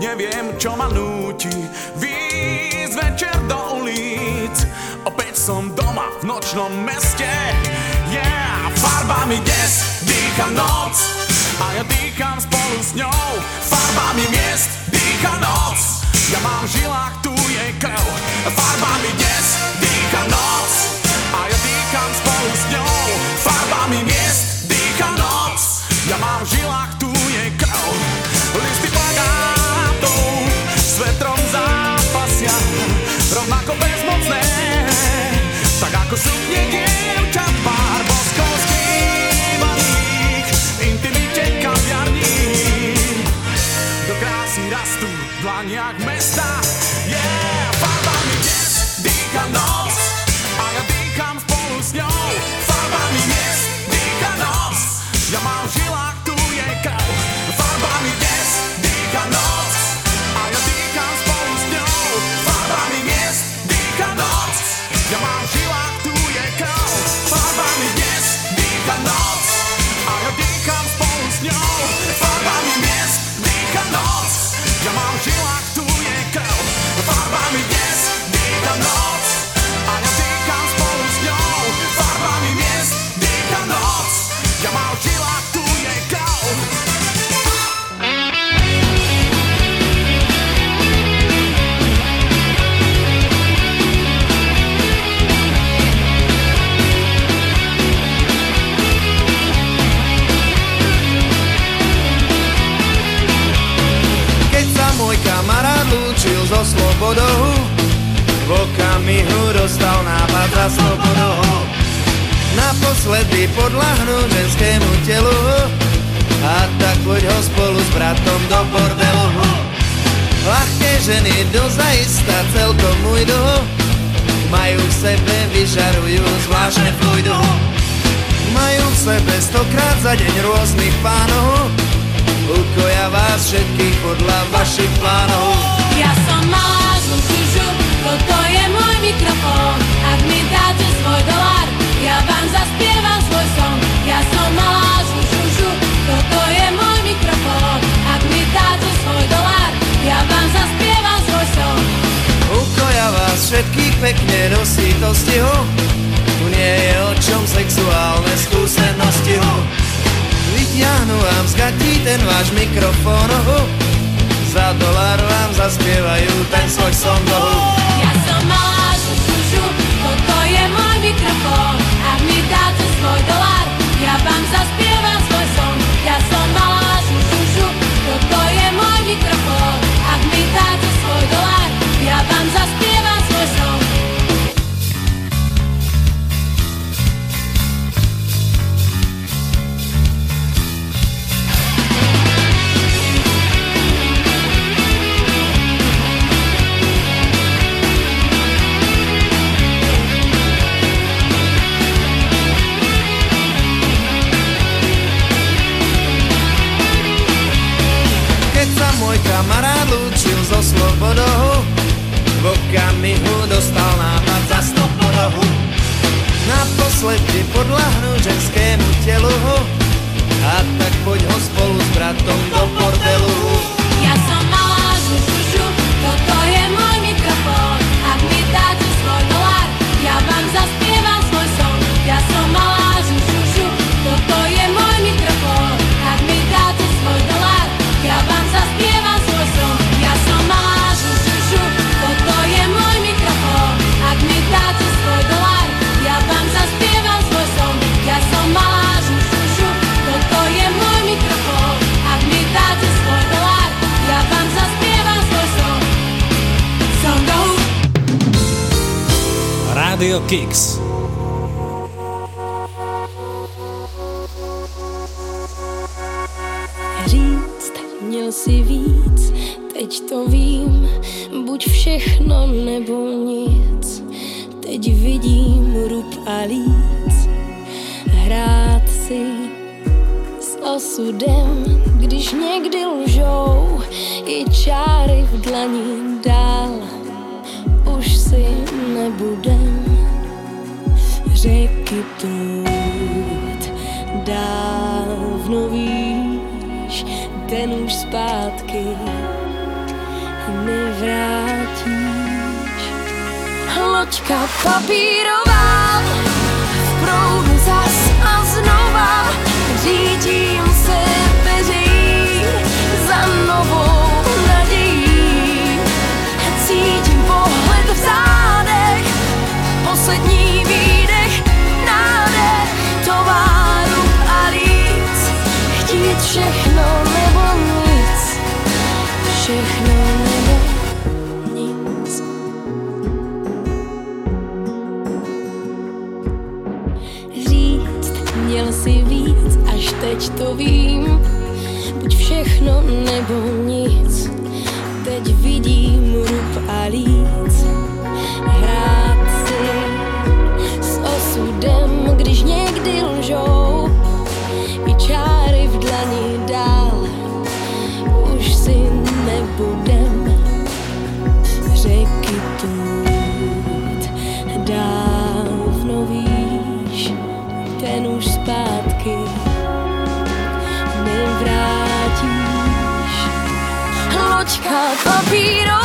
Neviem, čo ma núti. ľudskému telu A tak poď ho spolu s bratom do bordelu. Ľahké ženy do dozaista celkom ujdu Majú v sebe, vyžarujú zvláštne fluidu. Majú v sebe stokrát za deň rôznych pánov. Ukoja vás všetkých podľa vašich plánov. Ja som Mazlum Kužu, toto je môj mikrofón. Ak mi dáte svoj dolár, ja vám zaspievam nás všetkých pekne nosí to stihu Tu nie je o čom sexuálne skúsenosti hu vám z gatí ten váš mikrofón hu Za dolar vám zaspievajú ten svoj song hu Ja som malá šušušu, toto je môj mikrofón. Ak mi dáte svoj dolar, ja vám zaspievam nohu. V okamihu dostal nápad za stopu nohu. Naposledy podlahnu ženskému telu A tak poď ho spolu s bratom do bordelu Radio Kicks. Říct, měl si víc, teď to vím, buď všechno nebo nic. Teď vidím rub a líc, hrát si s osudem, když někdy lžou, i čáry v dlani dál, nebudem řeky trud dávno víš, ten už zpátky nevrátíš. Loďka papírová v proudu zas a znova řídím se peří za novou nadějí. Cítím pohled v zádech, poslední výdech, nádech, továru a líc. Chtít všechno nebo nic, všechno nebo nic. Říct, měl si víc, až teď to vím. Buď všechno nebo nic, teď vidím rub a líc. Hrát když někdy lžou, i čáry v dlani dál, už si nebudem řeky tut. Dávno víš, ten už zpátky nevrátíš. Loďka papírová,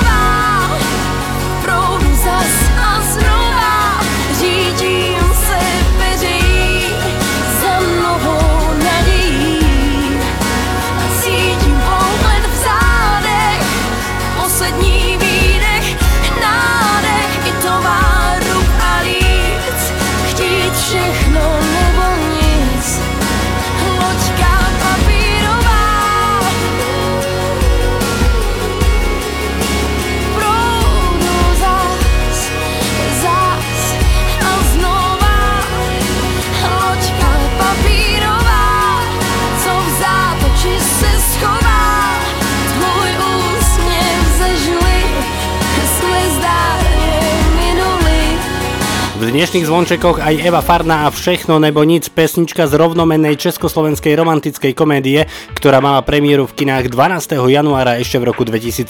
dnešných zvončekoch aj Eva Farná a Všechno nebo nic, pesnička z rovnomennej československej romantickej komédie, ktorá mala premiéru v kinách 12. januára ešte v roku 2017.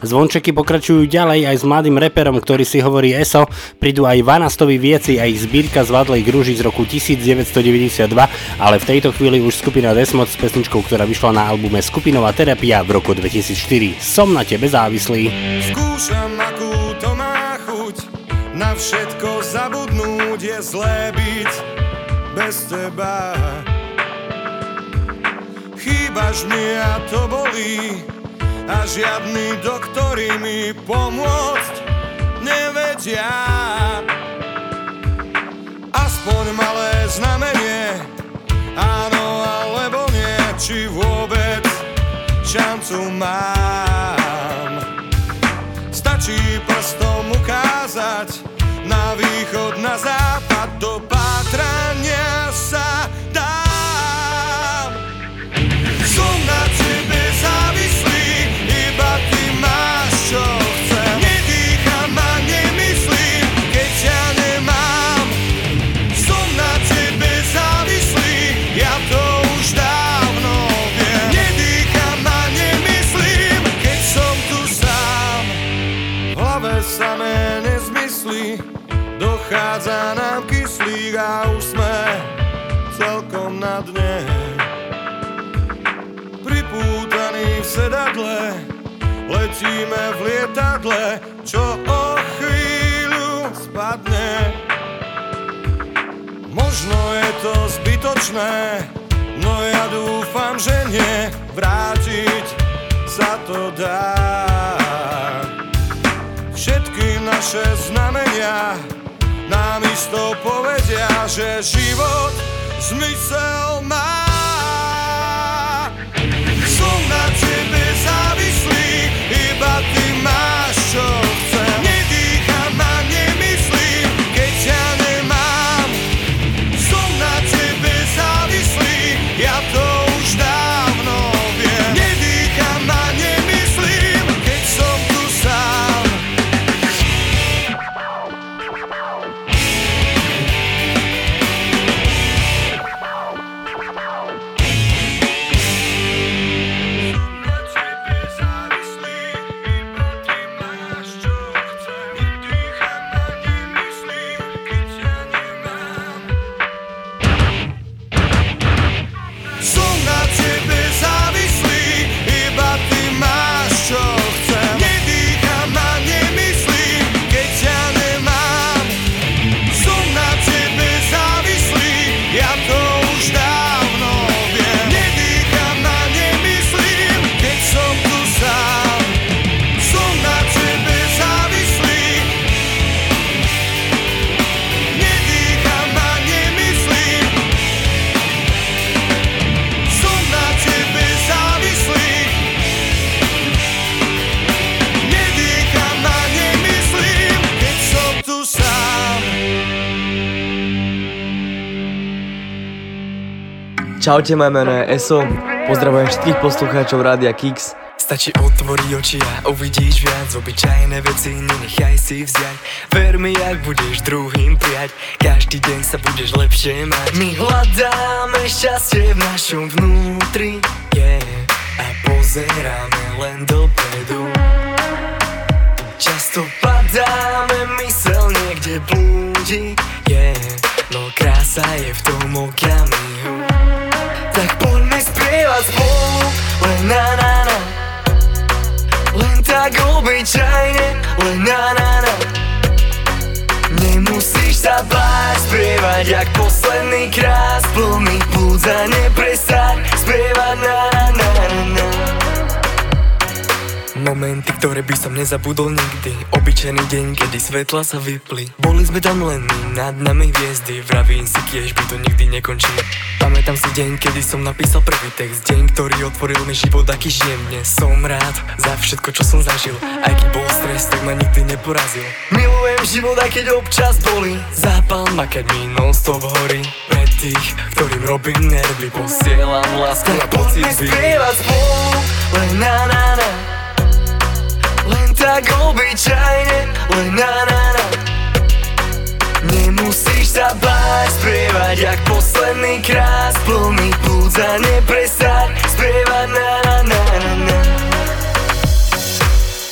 Zvončeky pokračujú ďalej aj s mladým reperom, ktorý si hovorí ESO, prídu aj Vanastovi vieci a ich zbírka z Vadlej Gruži z roku 1992, ale v tejto chvíli už skupina Desmod s pesničkou, ktorá vyšla na albume Skupinová terapia v roku 2004. Som na tebe závislý. Skúšam, chuť Na všetko zabudnúť je zlé byť bez teba. Chýbaš mi a to bolí A žiadny doktori mi pomôcť nevedia. Aspoň malé znamenie Áno alebo nie Či vôbec šancu mám Stačí prstom ukázať na východ, na západ, letíme v lietadle, čo o chvíľu spadne. Možno je to zbytočné, no ja dúfam, že nie, vrátiť sa to dá. Všetky naše znamenia nám isto povedia, že život zmysel má. Iba Čaute, moje meno je Eso, pozdravujem všetkých poslucháčov Rádia Kix. Stačí otvoriť oči a uvidíš viac. Obyčajné veci nenechaj si vziať. Ver mi, ak budeš druhým prijať. Každý deň sa budeš lepšie mať. My hľadáme šťastie v našom vnútri yeah. A pozeráme len dopredu. Často padáme, mysel niekde blúdi yeah. No krása je v tom okamihu Tak poďme spievať spolu Len na na na. Len tak obyčajne Len na na na. Nemusíš sa báť Spievať jak posledný krát Plný plúca neprestať Spievať na na na na Momenty, ktoré by som nezabudol nikdy. Obyčajný deň, kedy svetla sa vypli. Boli sme tam len my, nad nami hviezdy. Vravím si tiež, by to nikdy nekončí. Pamätám si deň, kedy som napísal prvý text. Deň, ktorý otvoril mi život, aký žijem. Dnes Som rád za všetko, čo som zažil. Aj keď bol stres, tak ma nikdy neporazil. Milujem život, aj keď občas boli. Zápal ma, keď mi non-stop horí. Pre tých, ktorým robím nervy Posielam lásku a pocit poďme spievať spolu Len na na na tak obyčajne, len na na na. Nemusíš sa báť spievať jak posledný krát Plný plúc a neprestať spievať na na na na na.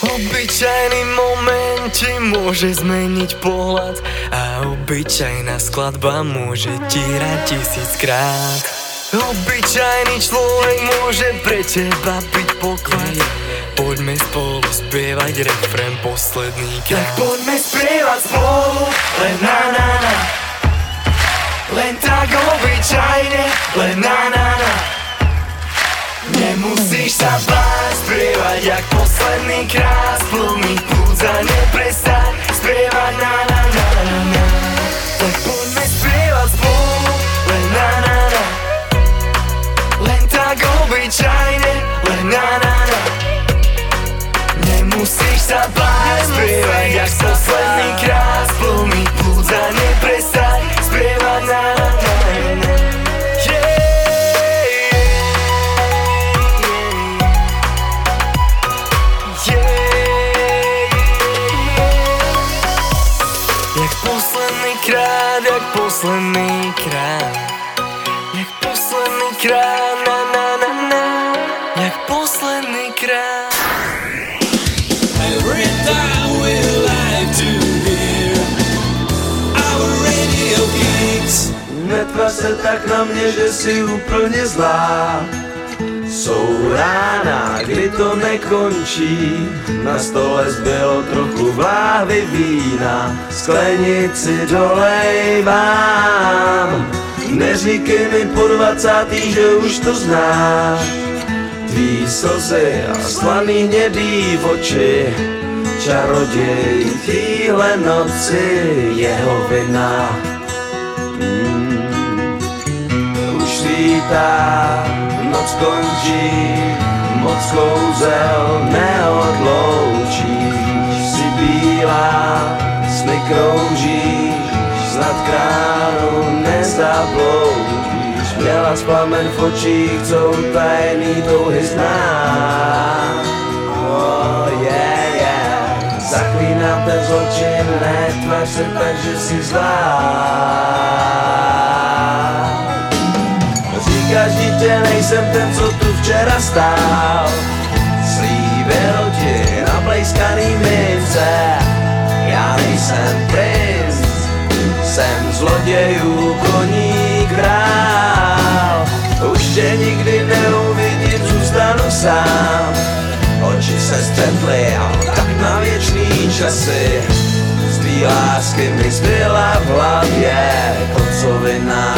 Obyčajný moment ti môže zmeniť pohľad A obyčajná skladba môže ti hrať tisíckrát. Obyčajný človek môže pre teba byť poklad Poďme spolu spievať refrén posledný krát. Tak poďme spievať spolu, len na na na. Len tak obyčajne, len na na na. Nemusíš sa báť spievať jak posledný krát. Plný plúc a neprestať spievať na na na na na. Tak poďme spievať spolu, len na na na. Len tak obyčajne, len na na na Nemusíš sa báť spievať jak posledný krát Plný plúc a neprestať spievať na Jak posledný krát, jak posledný krát Netvař se tak na mě, že jsi úplně zlá. Jsou rána, kdy to nekončí. Na stole zbylo trochu vláhy vína. Sklenici dolejvám Neříkej mi po dvacátý, že už to znáš. Tvý slzy a slaný hnědý oči. Čaroděj týhle noci jeho vina svítá, noc končí, moc kouzel neodloučíš. Si bílá, sny kroužíš, snad kránu nezabloudíš. Měla plamen v očích, co tajný touhy zná. Yeah, yeah. Zaklínám ten zločin, netvař se tak, že jsi zlá. Dítě, nejsem ten, co tu včera stál. Slíbil ti naplejskaný mince Já nejsem princ, jsem zlodějů koní král Už tě nikdy neuvidím, zůstanu sám. Oči se střetly a tak na věčný časy. Z tvý lásky mi zbyla v hlavě kocovina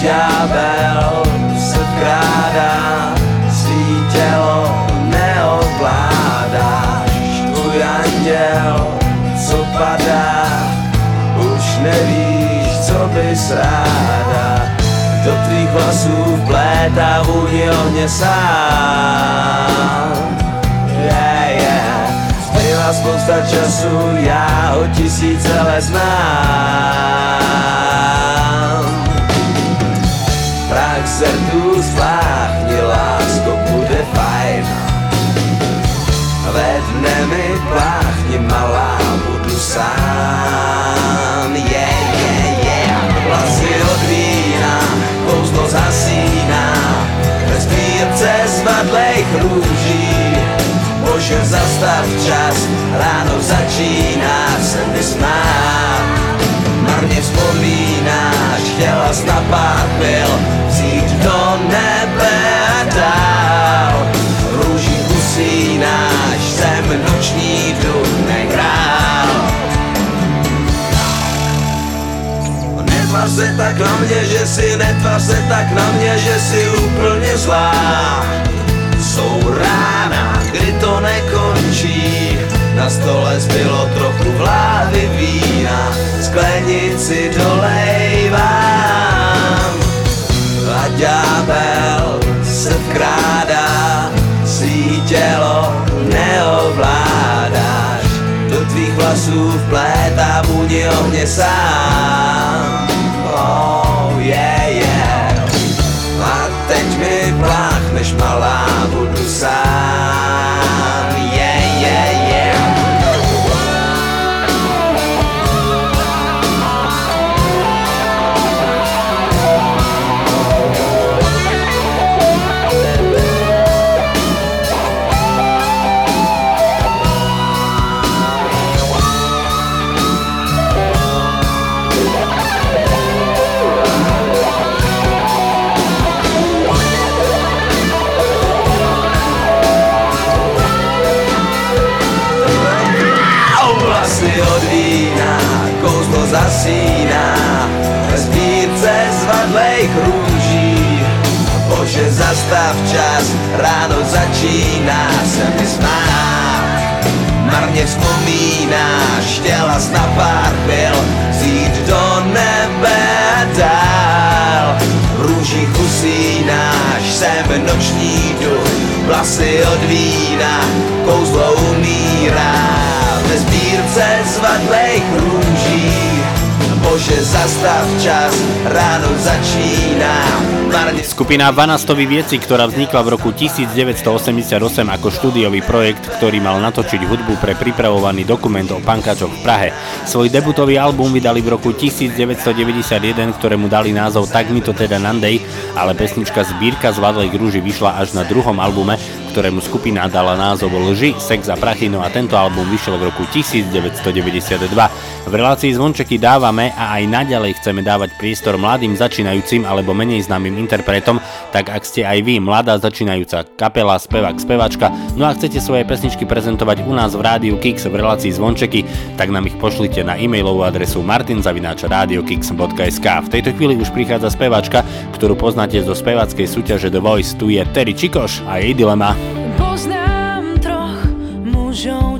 ďábel se vkrádá, svý tělo neovládáš. Tvůj anděl, co padá, už nevíš, co bys ráda. Do tvých vlasů vplétá vůni ohně sám. Yeah, yeah. Zbývá spousta času, já ho tisíce let znám. Koncertu spláchni, lásko, bude fajn. Ve dne mi pláchni, malá, budu sám. Yeah, yeah, yeah. Vlasy od vína, kouzlo zasíná, ve sbírce zvadlejch růží. Bože, zastav čas, ráno začíná se mi smát. Marně vzpomínáš, chtěla jsi na nebe a dál. Růží usínáš, jsem noční duch nehrál. Netvář se tak na mě, že si, netvář se tak na mě, že si úplně zlá. Jsou rána, kdy to nekončí, na stole zbylo trochu vláhy vína, sklenici dolejvám. Vlasů vplétá vůni ohně sám. Oh, yeah. Skupina Vanastovi Vieci, ktorá vznikla v roku 1988 ako štúdiový projekt, ktorý mal natočiť hudbu pre pripravovaný dokument o pankáčoch v Prahe. Svoj debutový album vydali v roku 1991, ktorému dali názov Tak mi to teda Nandej, ale pesnička Zbírka z Vadlej Grúži vyšla až na druhom albume, ktorému skupina dala názov Lži, Sex a prachy, no a tento album vyšiel v roku 1992. V relácii Zvončeky dávame a aj naďalej chceme dávať priestor mladým začínajúcim alebo menej známym interpretom, tak ak ste aj vy mladá začínajúca kapela, spevák, spevačka, no a chcete svoje pesničky prezentovať u nás v rádiu Kix v relácii Zvončeky, tak nám ich pošlite na e-mailovú adresu martinzavináčradiokix.sk. V tejto chvíli už prichádza spevačka, ktorú poznáte zo spevackej súťaže The Voice, tu je Terry Čikoš a jej dilema. Poznám troch mužov,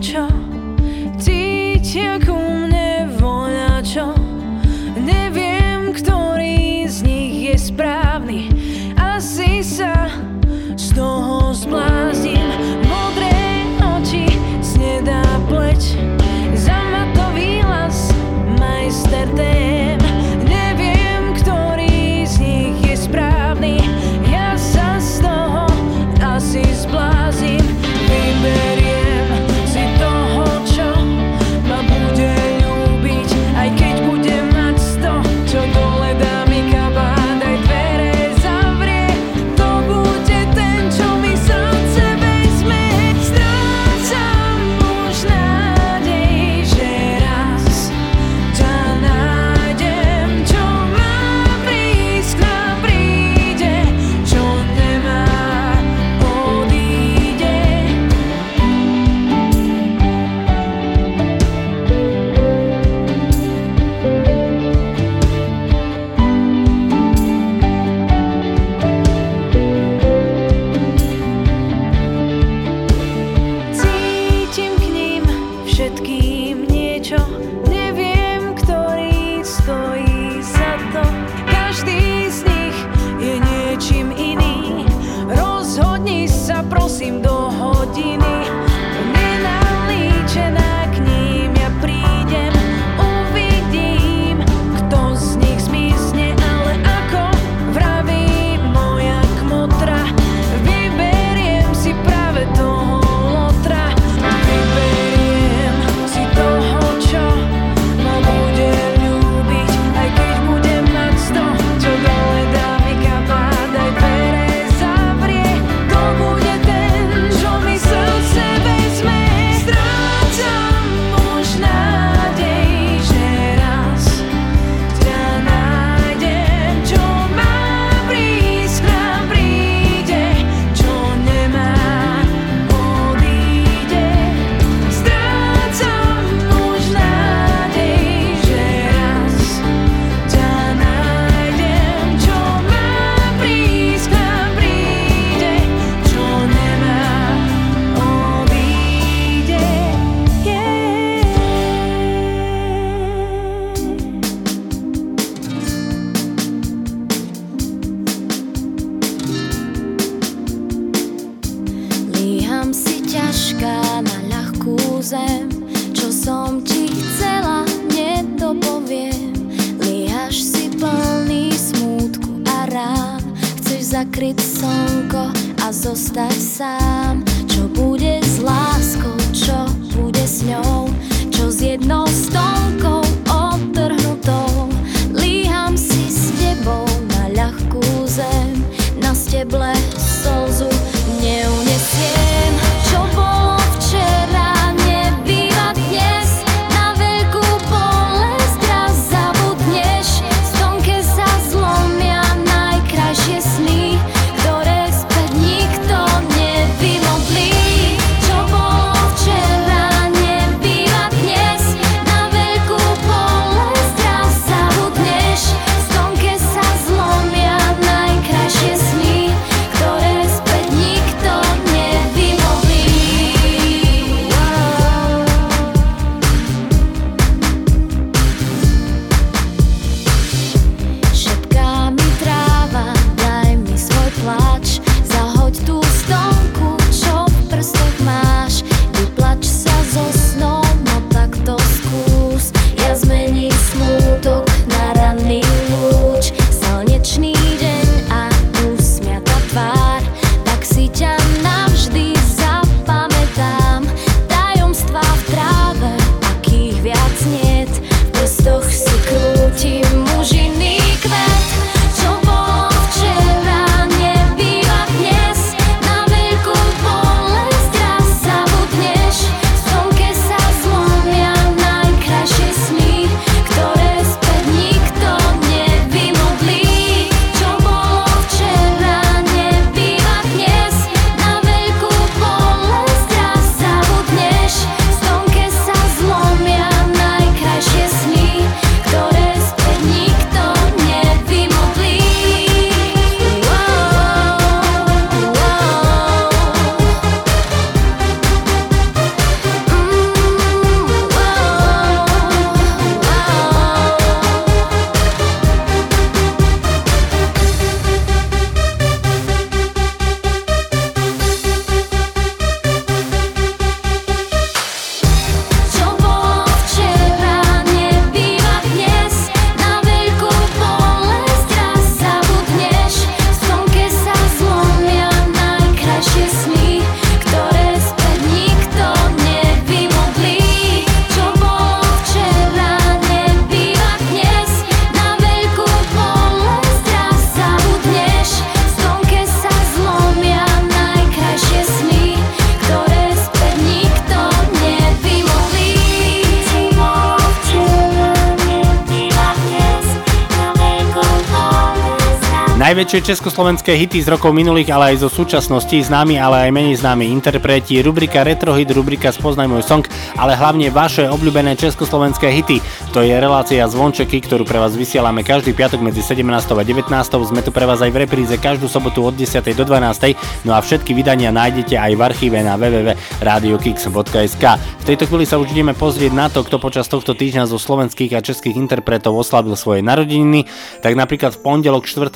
Najväčšie československé hity z rokov minulých, ale aj zo súčasnosti, známi, ale aj menej známi interpreti, rubrika Retrohit, rubrika Spoznaj môj song, ale hlavne vaše obľúbené československé hity. To je relácia Zvončeky, ktorú pre vás vysielame každý piatok medzi 17. a 19. Sme tu pre vás aj v repríze každú sobotu od 10. do 12. No a všetky vydania nájdete aj v archíve na www.radiokix.sk. V tejto chvíli sa už ideme pozrieť na to, kto počas tohto týždňa zo slovenských a českých interpretov oslavil svoje narodeniny. Tak napríklad v pondelok 4.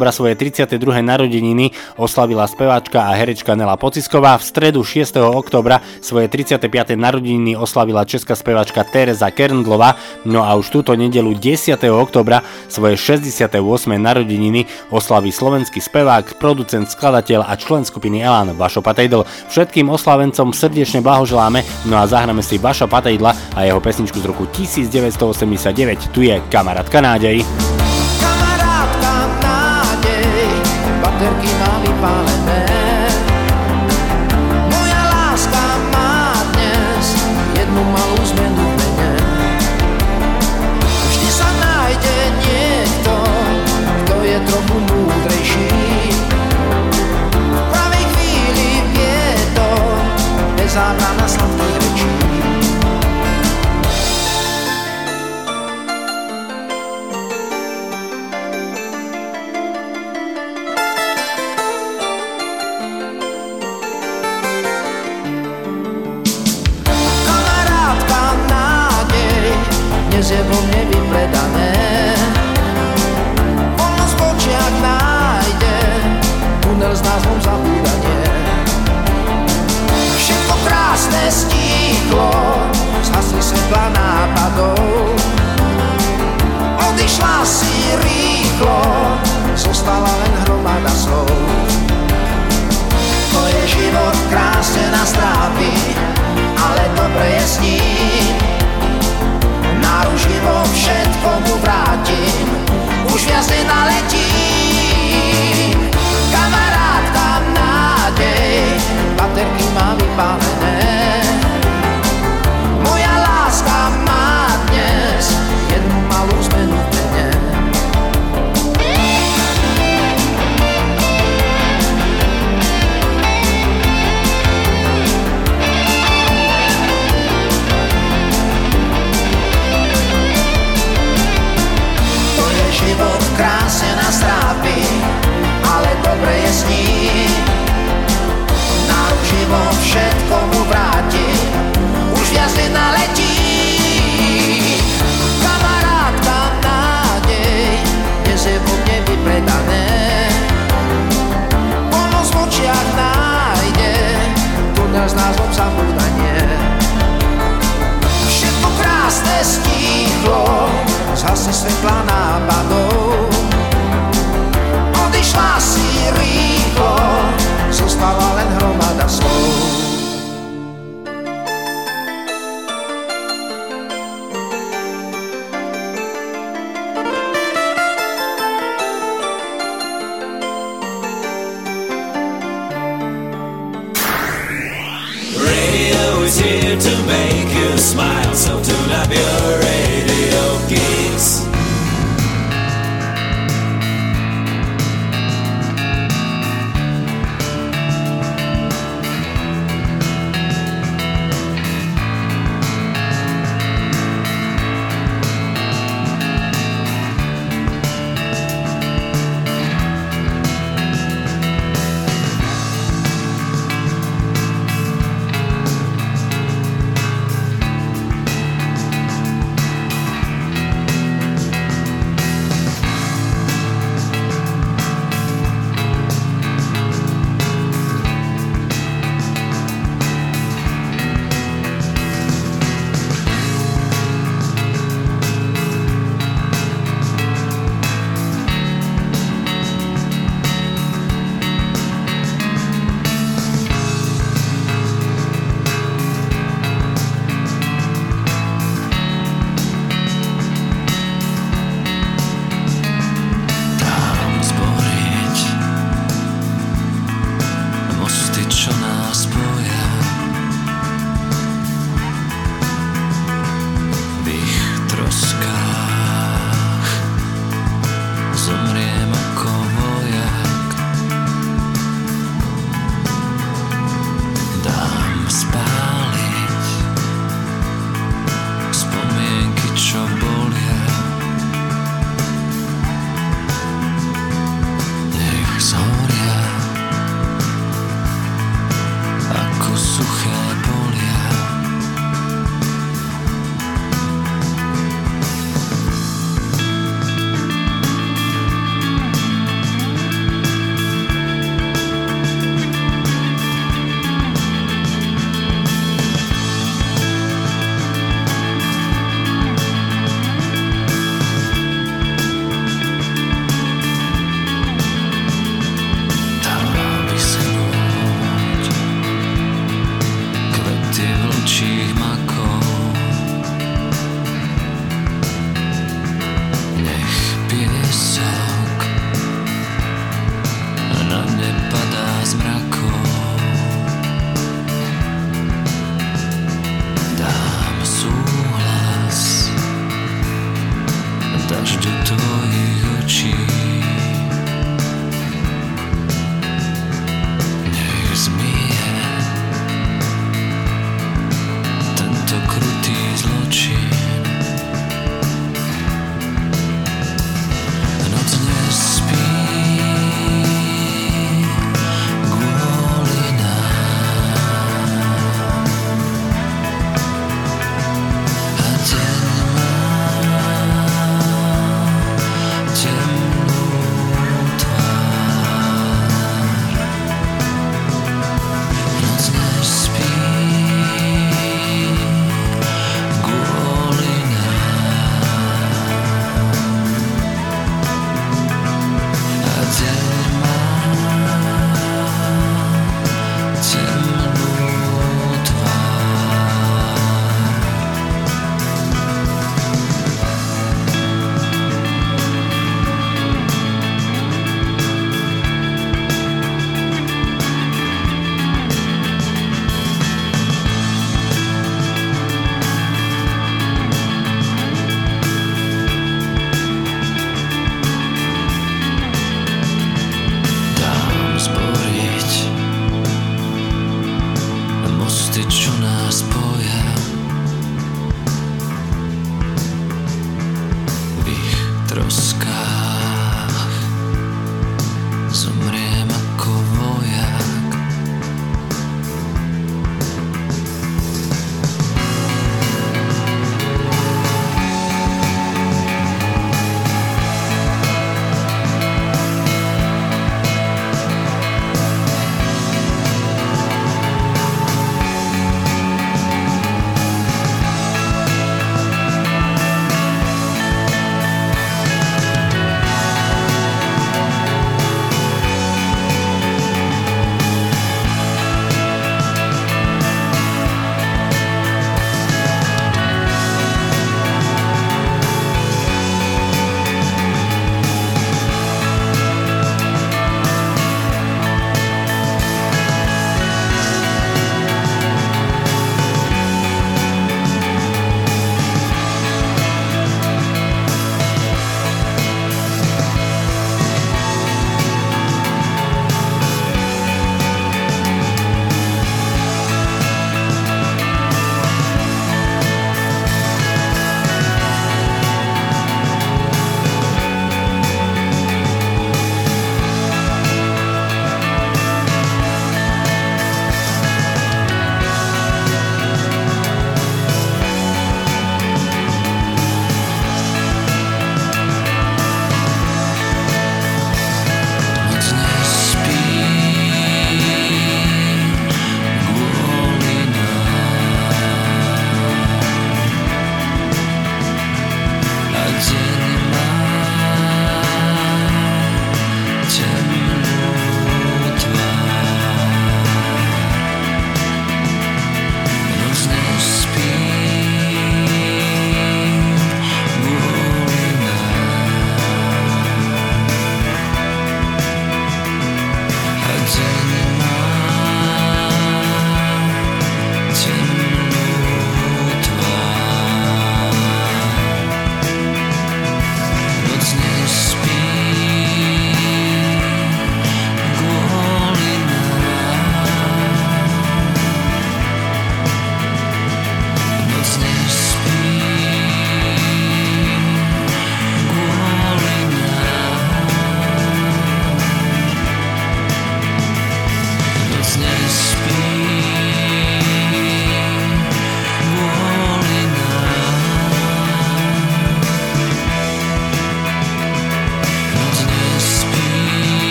októbra svoje 32. narodeniny oslavila speváčka a herečka Nela Pocisková. V stredu 6. októbra svoje 35. narodeniny oslavila česká speváčka Teresa Kerndlova. No a už túto nedelu 10. októbra svoje 68. narodeniny oslaví slovenský spevák, producent, skladateľ a člen skupiny Elan Vašo Patejdl. Všetkým oslavencom srdečne blahoželáme, no a zahráme si Vaša Patejdla a jeho pesničku z roku 1989. Tu je Kamarátka nádej. Má always here to make you smile, so tune up your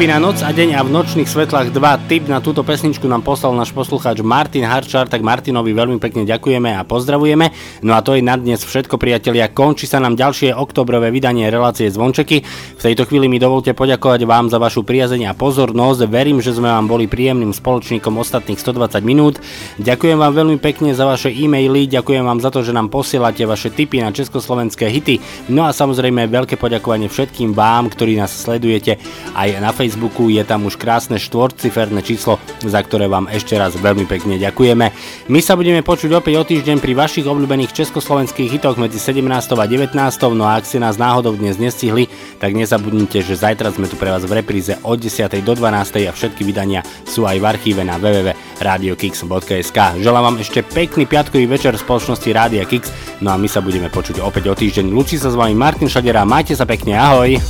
Skupina Noc a deň a v nočných svetlách 2 tip na túto pesničku nám poslal náš poslucháč Martin Harčar, tak Martinovi veľmi pekne ďakujeme a pozdravujeme. No a to je na dnes všetko priatelia, končí sa nám ďalšie oktobrové vydanie relácie Zvončeky. V tejto chvíli mi dovolte poďakovať vám za vašu priazeň a pozornosť. Verím, že sme vám boli príjemným spoločníkom ostatných 120 minút. Ďakujem vám veľmi pekne za vaše e-maily, ďakujem vám za to, že nám posielate vaše tipy na československé hity. No a samozrejme veľké poďakovanie všetkým vám, ktorí nás sledujete aj na Facebooku je tam už krásne štvorciferné číslo, za ktoré vám ešte raz veľmi pekne ďakujeme. My sa budeme počuť opäť o týždeň pri vašich obľúbených československých hitoch medzi 17. a 19. No a ak ste nás náhodou dnes nestihli, tak nezabudnite, že zajtra sme tu pre vás v repríze od 10. do 12. a všetky vydania sú aj v archíve na www.radiokix.sk. Želám vám ešte pekný piatkový večer v spoločnosti Rádia Kix, no a my sa budeme počuť opäť o týždeň. Lučí sa s vami Martin Šadera, majte sa pekne, ahoj!